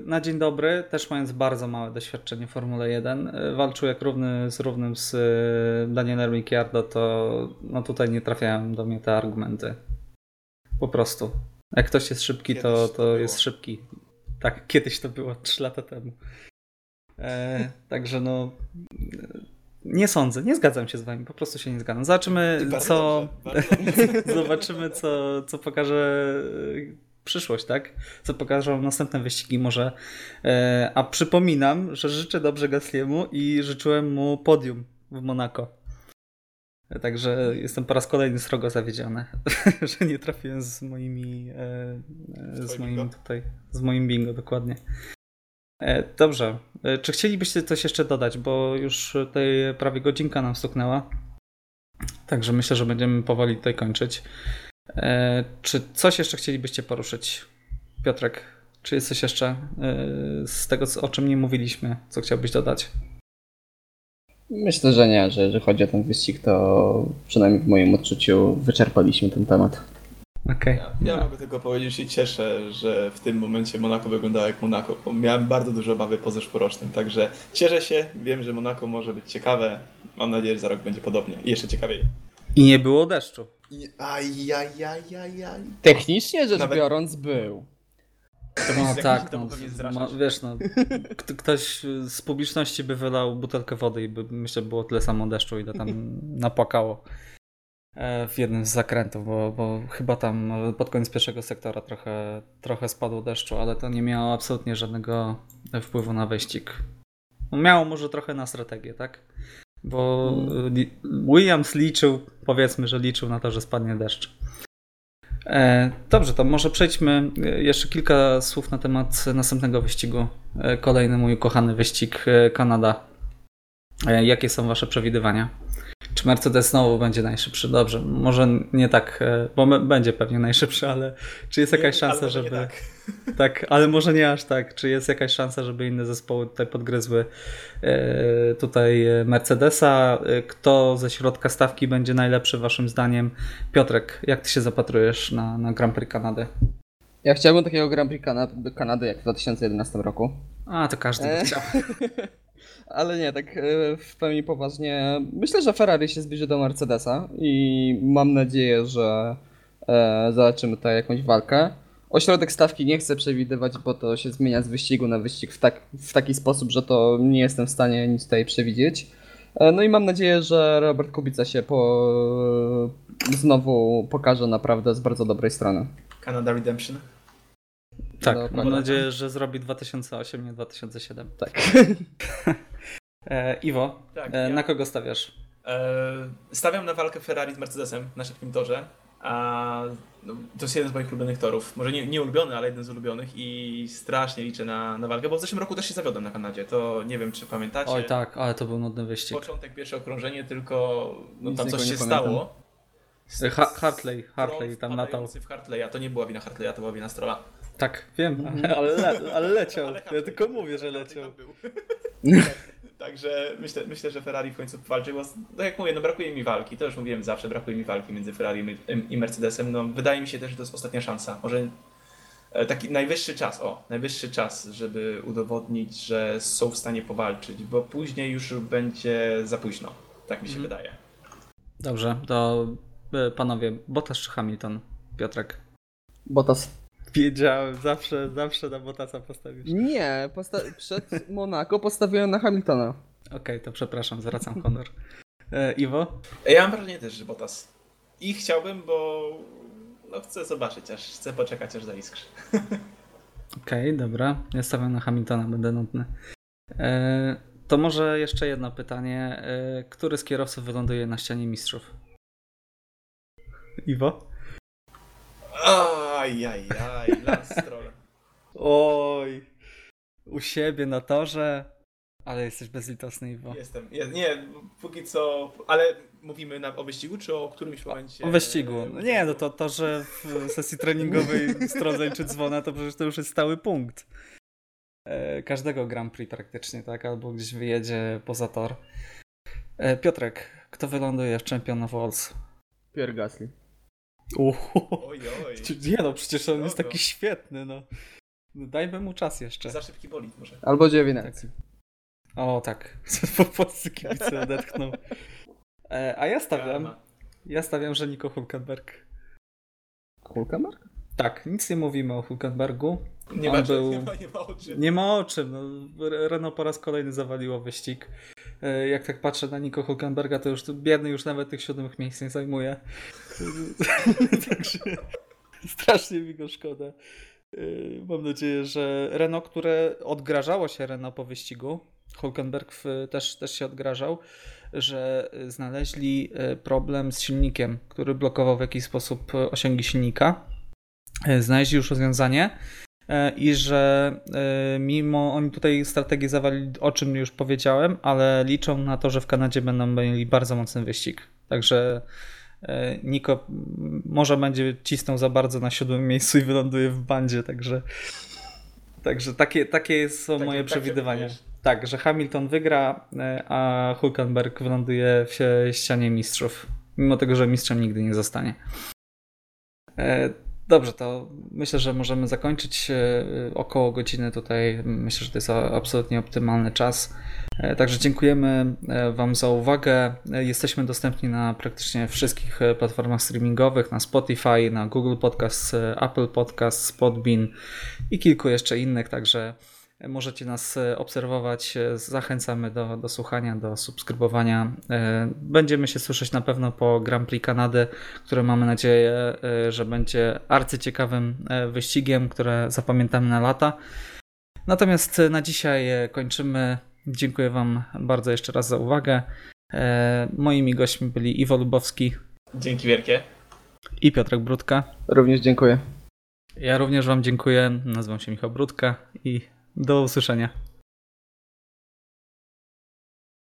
y, na dzień dobry, też mając bardzo małe doświadczenie w Formule 1, y, walczył jak równy z równym z y, Danielem Ricciardo, to no tutaj nie trafiają do mnie te argumenty. Po prostu. Jak ktoś jest szybki, to, Kiedyś to to jest szybki. Tak, kiedyś to było 3 lata temu. E, także no. Nie sądzę, nie zgadzam się z wami, po prostu się nie zgadzam. Zobaczymy, Bardzo co. dobrze, bardzo. Zobaczymy, co, co pokaże y, przyszłość, tak? Co pokażą następne wyścigi może. E, A przypominam, że życzę dobrze Gasliemu i życzyłem mu podium w Monako. Także jestem po raz kolejny srogo zawiedziony, że nie trafiłem z moimi e, z moim tutaj, z moim bingo dokładnie. E, Dobrze. Czy chcielibyście coś jeszcze dodać, bo już tutaj prawie godzinka nam stuknęła. Także myślę, że będziemy powoli tutaj kończyć. E, Czy coś jeszcze chcielibyście poruszyć? Piotrek, czy jest coś jeszcze e, z tego, co- o czym nie mówiliśmy, co chciałbyś dodać? Myślę, że nie, że jeżeli chodzi o ten wyścig, to przynajmniej w moim odczuciu wyczerpaliśmy ten temat. Okej. Ja mogę tylko powiedzieć, że się cieszę, że w tym momencie Monako wyglądało jak Monako, bo miałem bardzo duże obawy po zeszłorocznym, także cieszę się, wiem, że Monako może być ciekawe, mam nadzieję, że za rok będzie podobnie i jeszcze ciekawiej. I nie było deszczu. Technicznie rzecz Nawet- biorąc był. No tak, no, ma, wiesz no, kto- ktoś z publiczności by wylał butelkę wody i by myślę było tyle samo deszczu ile tam napłakało e, w jednym z zakrętów, bo, bo chyba tam pod koniec pierwszego sektora trochę, trochę spadło deszczu, ale to nie miało absolutnie żadnego wpływu na wyścig. Miało może trochę na strategię, tak? Bo li- Williams liczył, powiedzmy, że liczył na to, że spadnie deszcz. E, Dobrze, to może przejdźmy e, jeszcze kilka słów na temat następnego wyścigu. E, Kolejny mój ukochany wyścig Kanada. Jakie są Wasze przewidywania? Czy Mercedes znowu będzie najszybszy? Dobrze, może nie tak, e, bo będzie pewnie najszybszy, ale czy jest jakaś Nie, szansa, żeby. tak. Tak, ale może nie aż tak. Czy jest jakaś szansa, żeby inne zespoły tutaj podgryzły e, tutaj e, Mercedesa? Kto ze środka stawki będzie najlepszy waszym zdaniem? Piotrek, jak ty się zapatrujesz na, na Grand Prix Kanady? Ja chciałbym takiego Grand Prix Kanady, Kanady jak w 2011 roku. A, to każdy by chciał. Ale nie, tak e, w pełni poważnie. Myślę, że Ferrari się zbliży do Mercedesa i mam nadzieję, że e, zobaczymy tutaj jakąś walkę. Ośrodek stawki nie chcę przewidywać, bo to się zmienia z wyścigu na wyścig w, tak, w taki sposób, że to nie jestem w stanie nic tutaj przewidzieć. E, No i mam nadzieję, że Robert Kubica się po, znowu pokaże naprawdę z bardzo dobrej strony. Canada Redemption. Tak, No, mam nadzieję, że zrobi 2008, nie 2007. Tak. E, Iwo, Tak, e, ja- na kogo stawiasz? E, Stawiam na walkę Ferrari z Mercedesem na szybkim torze. A no, to jest jeden z moich ulubionych torów. Może nie, nie ulubiony, ale jeden z ulubionych i strasznie liczę na, na walkę, bo w zeszłym roku też się zawiodłem na Kanadzie. To nie wiem, czy pamiętacie. Oj tak, ale to był nudny wyścig. Początek, pierwsze okrążenie, tylko no, Nic tam coś się pamiętam. stało. Ha- Hartley, Hartley tam latał. w Hartleya. To nie była wina Hartleya, to była wina Strolla. Tak, wiem, ale, ale, le, ale leciał. Ale Ja tylko mówię, że leciał. Także myślę, myślę, że Ferrari w końcu walczy, bo tak jak mówię, no brakuje mi walki, to już mówiłem zawsze, brakuje mi walki między Ferrari i Mercedesem. No, wydaje mi się też, że to jest ostatnia szansa. Może e, taki najwyższy czas, o, najwyższy czas, żeby udowodnić, że są w stanie powalczyć, bo później już będzie za późno. Tak mi się Mhm. wydaje. Dobrze, to e, panowie, Bottas czy Hamilton? Piotrek. Bottas. Wiedziałem, zawsze, zawsze na Bottasa postawisz. Nie, posta- przed Monaco postawiłem na Hamiltona. Okej, to przepraszam, zwracam honor. E, Iwo? Ja mam wrażenie też, że Bottas. I chciałbym, bo no, chcę zobaczyć, aż chcę poczekać, aż zaiskrzy. Okej, dobra. Ja stawiam na Hamiltona, będę nudny. E, to może jeszcze jedno pytanie. E, który z kierowców wyląduje na ścianie mistrzów? Iwo? Aj, aj, aj, Lance Stroll. Oj, u siebie na torze, ale jesteś bezlitosny, Iwo. Jestem. Je, nie, póki co. Ale mówimy na, o wyścigu, czy o którymś momencie? O wyścigu. No nie, no to to, że w sesji treningowej strodzeń czy dzwona, to przecież to już jest stały punkt. E, Każdego Grand Prix praktycznie, tak? Albo gdzieś wyjedzie poza tor. E, Piotrek, kto wyląduje w Champion of Walls? Pierre Gasly. Oj, oj. Nie no, przecież on jest taki świetny, no. No Dajmy mu czas jeszcze. Za szybki bolid może. Albo Giovinazzi. O tak, po polscy kibice odetchnął. E, A ja stawiam, Karma. ja stawiam, że Nico Hulkenberg. Hulkenberg? Tak, nic nie mówimy o Hulkenbergu. Nie ma, był- nie, ma, nie ma o czym. Nie ma o czym. No, Renault po raz kolejny zawaliło wyścig. E, Jak tak patrzę na Nico Hulkenberga, to już biedny już nawet tych siódmych miejsc nie zajmuje. Także strasznie mi go szkoda. E, Mam nadzieję, że Renault, które odgrażało się Renault po wyścigu, Hulkenberg też, też się odgrażał, że znaleźli e, problem z silnikiem, który blokował w jakiś sposób osiągi silnika. Znaleźli już rozwiązanie i że e, mimo oni tutaj strategię zawalili, o czym już powiedziałem, ale liczą na to, że w Kanadzie będą mieli bardzo mocny wyścig. Także e, Niko może będzie cisnął za bardzo na siódmym miejscu i wyląduje w bandzie, także Także takie, takie są Takie- moje przewidywania. tak, że Hamilton wygra, e, a Hulkenberg wyląduje w ścianie mistrzów. Mimo tego, że mistrzem nigdy nie zostanie. E, dobrze, to myślę, że możemy zakończyć około godziny tutaj. Myślę, że to jest absolutnie optymalny czas. Także dziękujemy Wam za uwagę. Jesteśmy dostępni na praktycznie wszystkich platformach streamingowych, na Spotify, na Google Podcast, Apple Podcast, Spotbean i kilku jeszcze innych, także Możecie nas e, obserwować. E, zachęcamy do, do słuchania, do subskrybowania. E, będziemy się słyszeć na pewno po Grand Prix Kanady, które mamy nadzieję, że będzie arcyciekawym wyścigiem, które zapamiętamy na lata. Natomiast na dzisiaj kończymy. Dziękuję Wam bardzo jeszcze raz za uwagę. Moimi gośćmi byli Iwo Lubowski. Dzięki wielkie. I Piotrek Brudka. Również dziękuję. Ja również Wam dziękuję. Nazywam się Michał Brudka i do usłyszenia.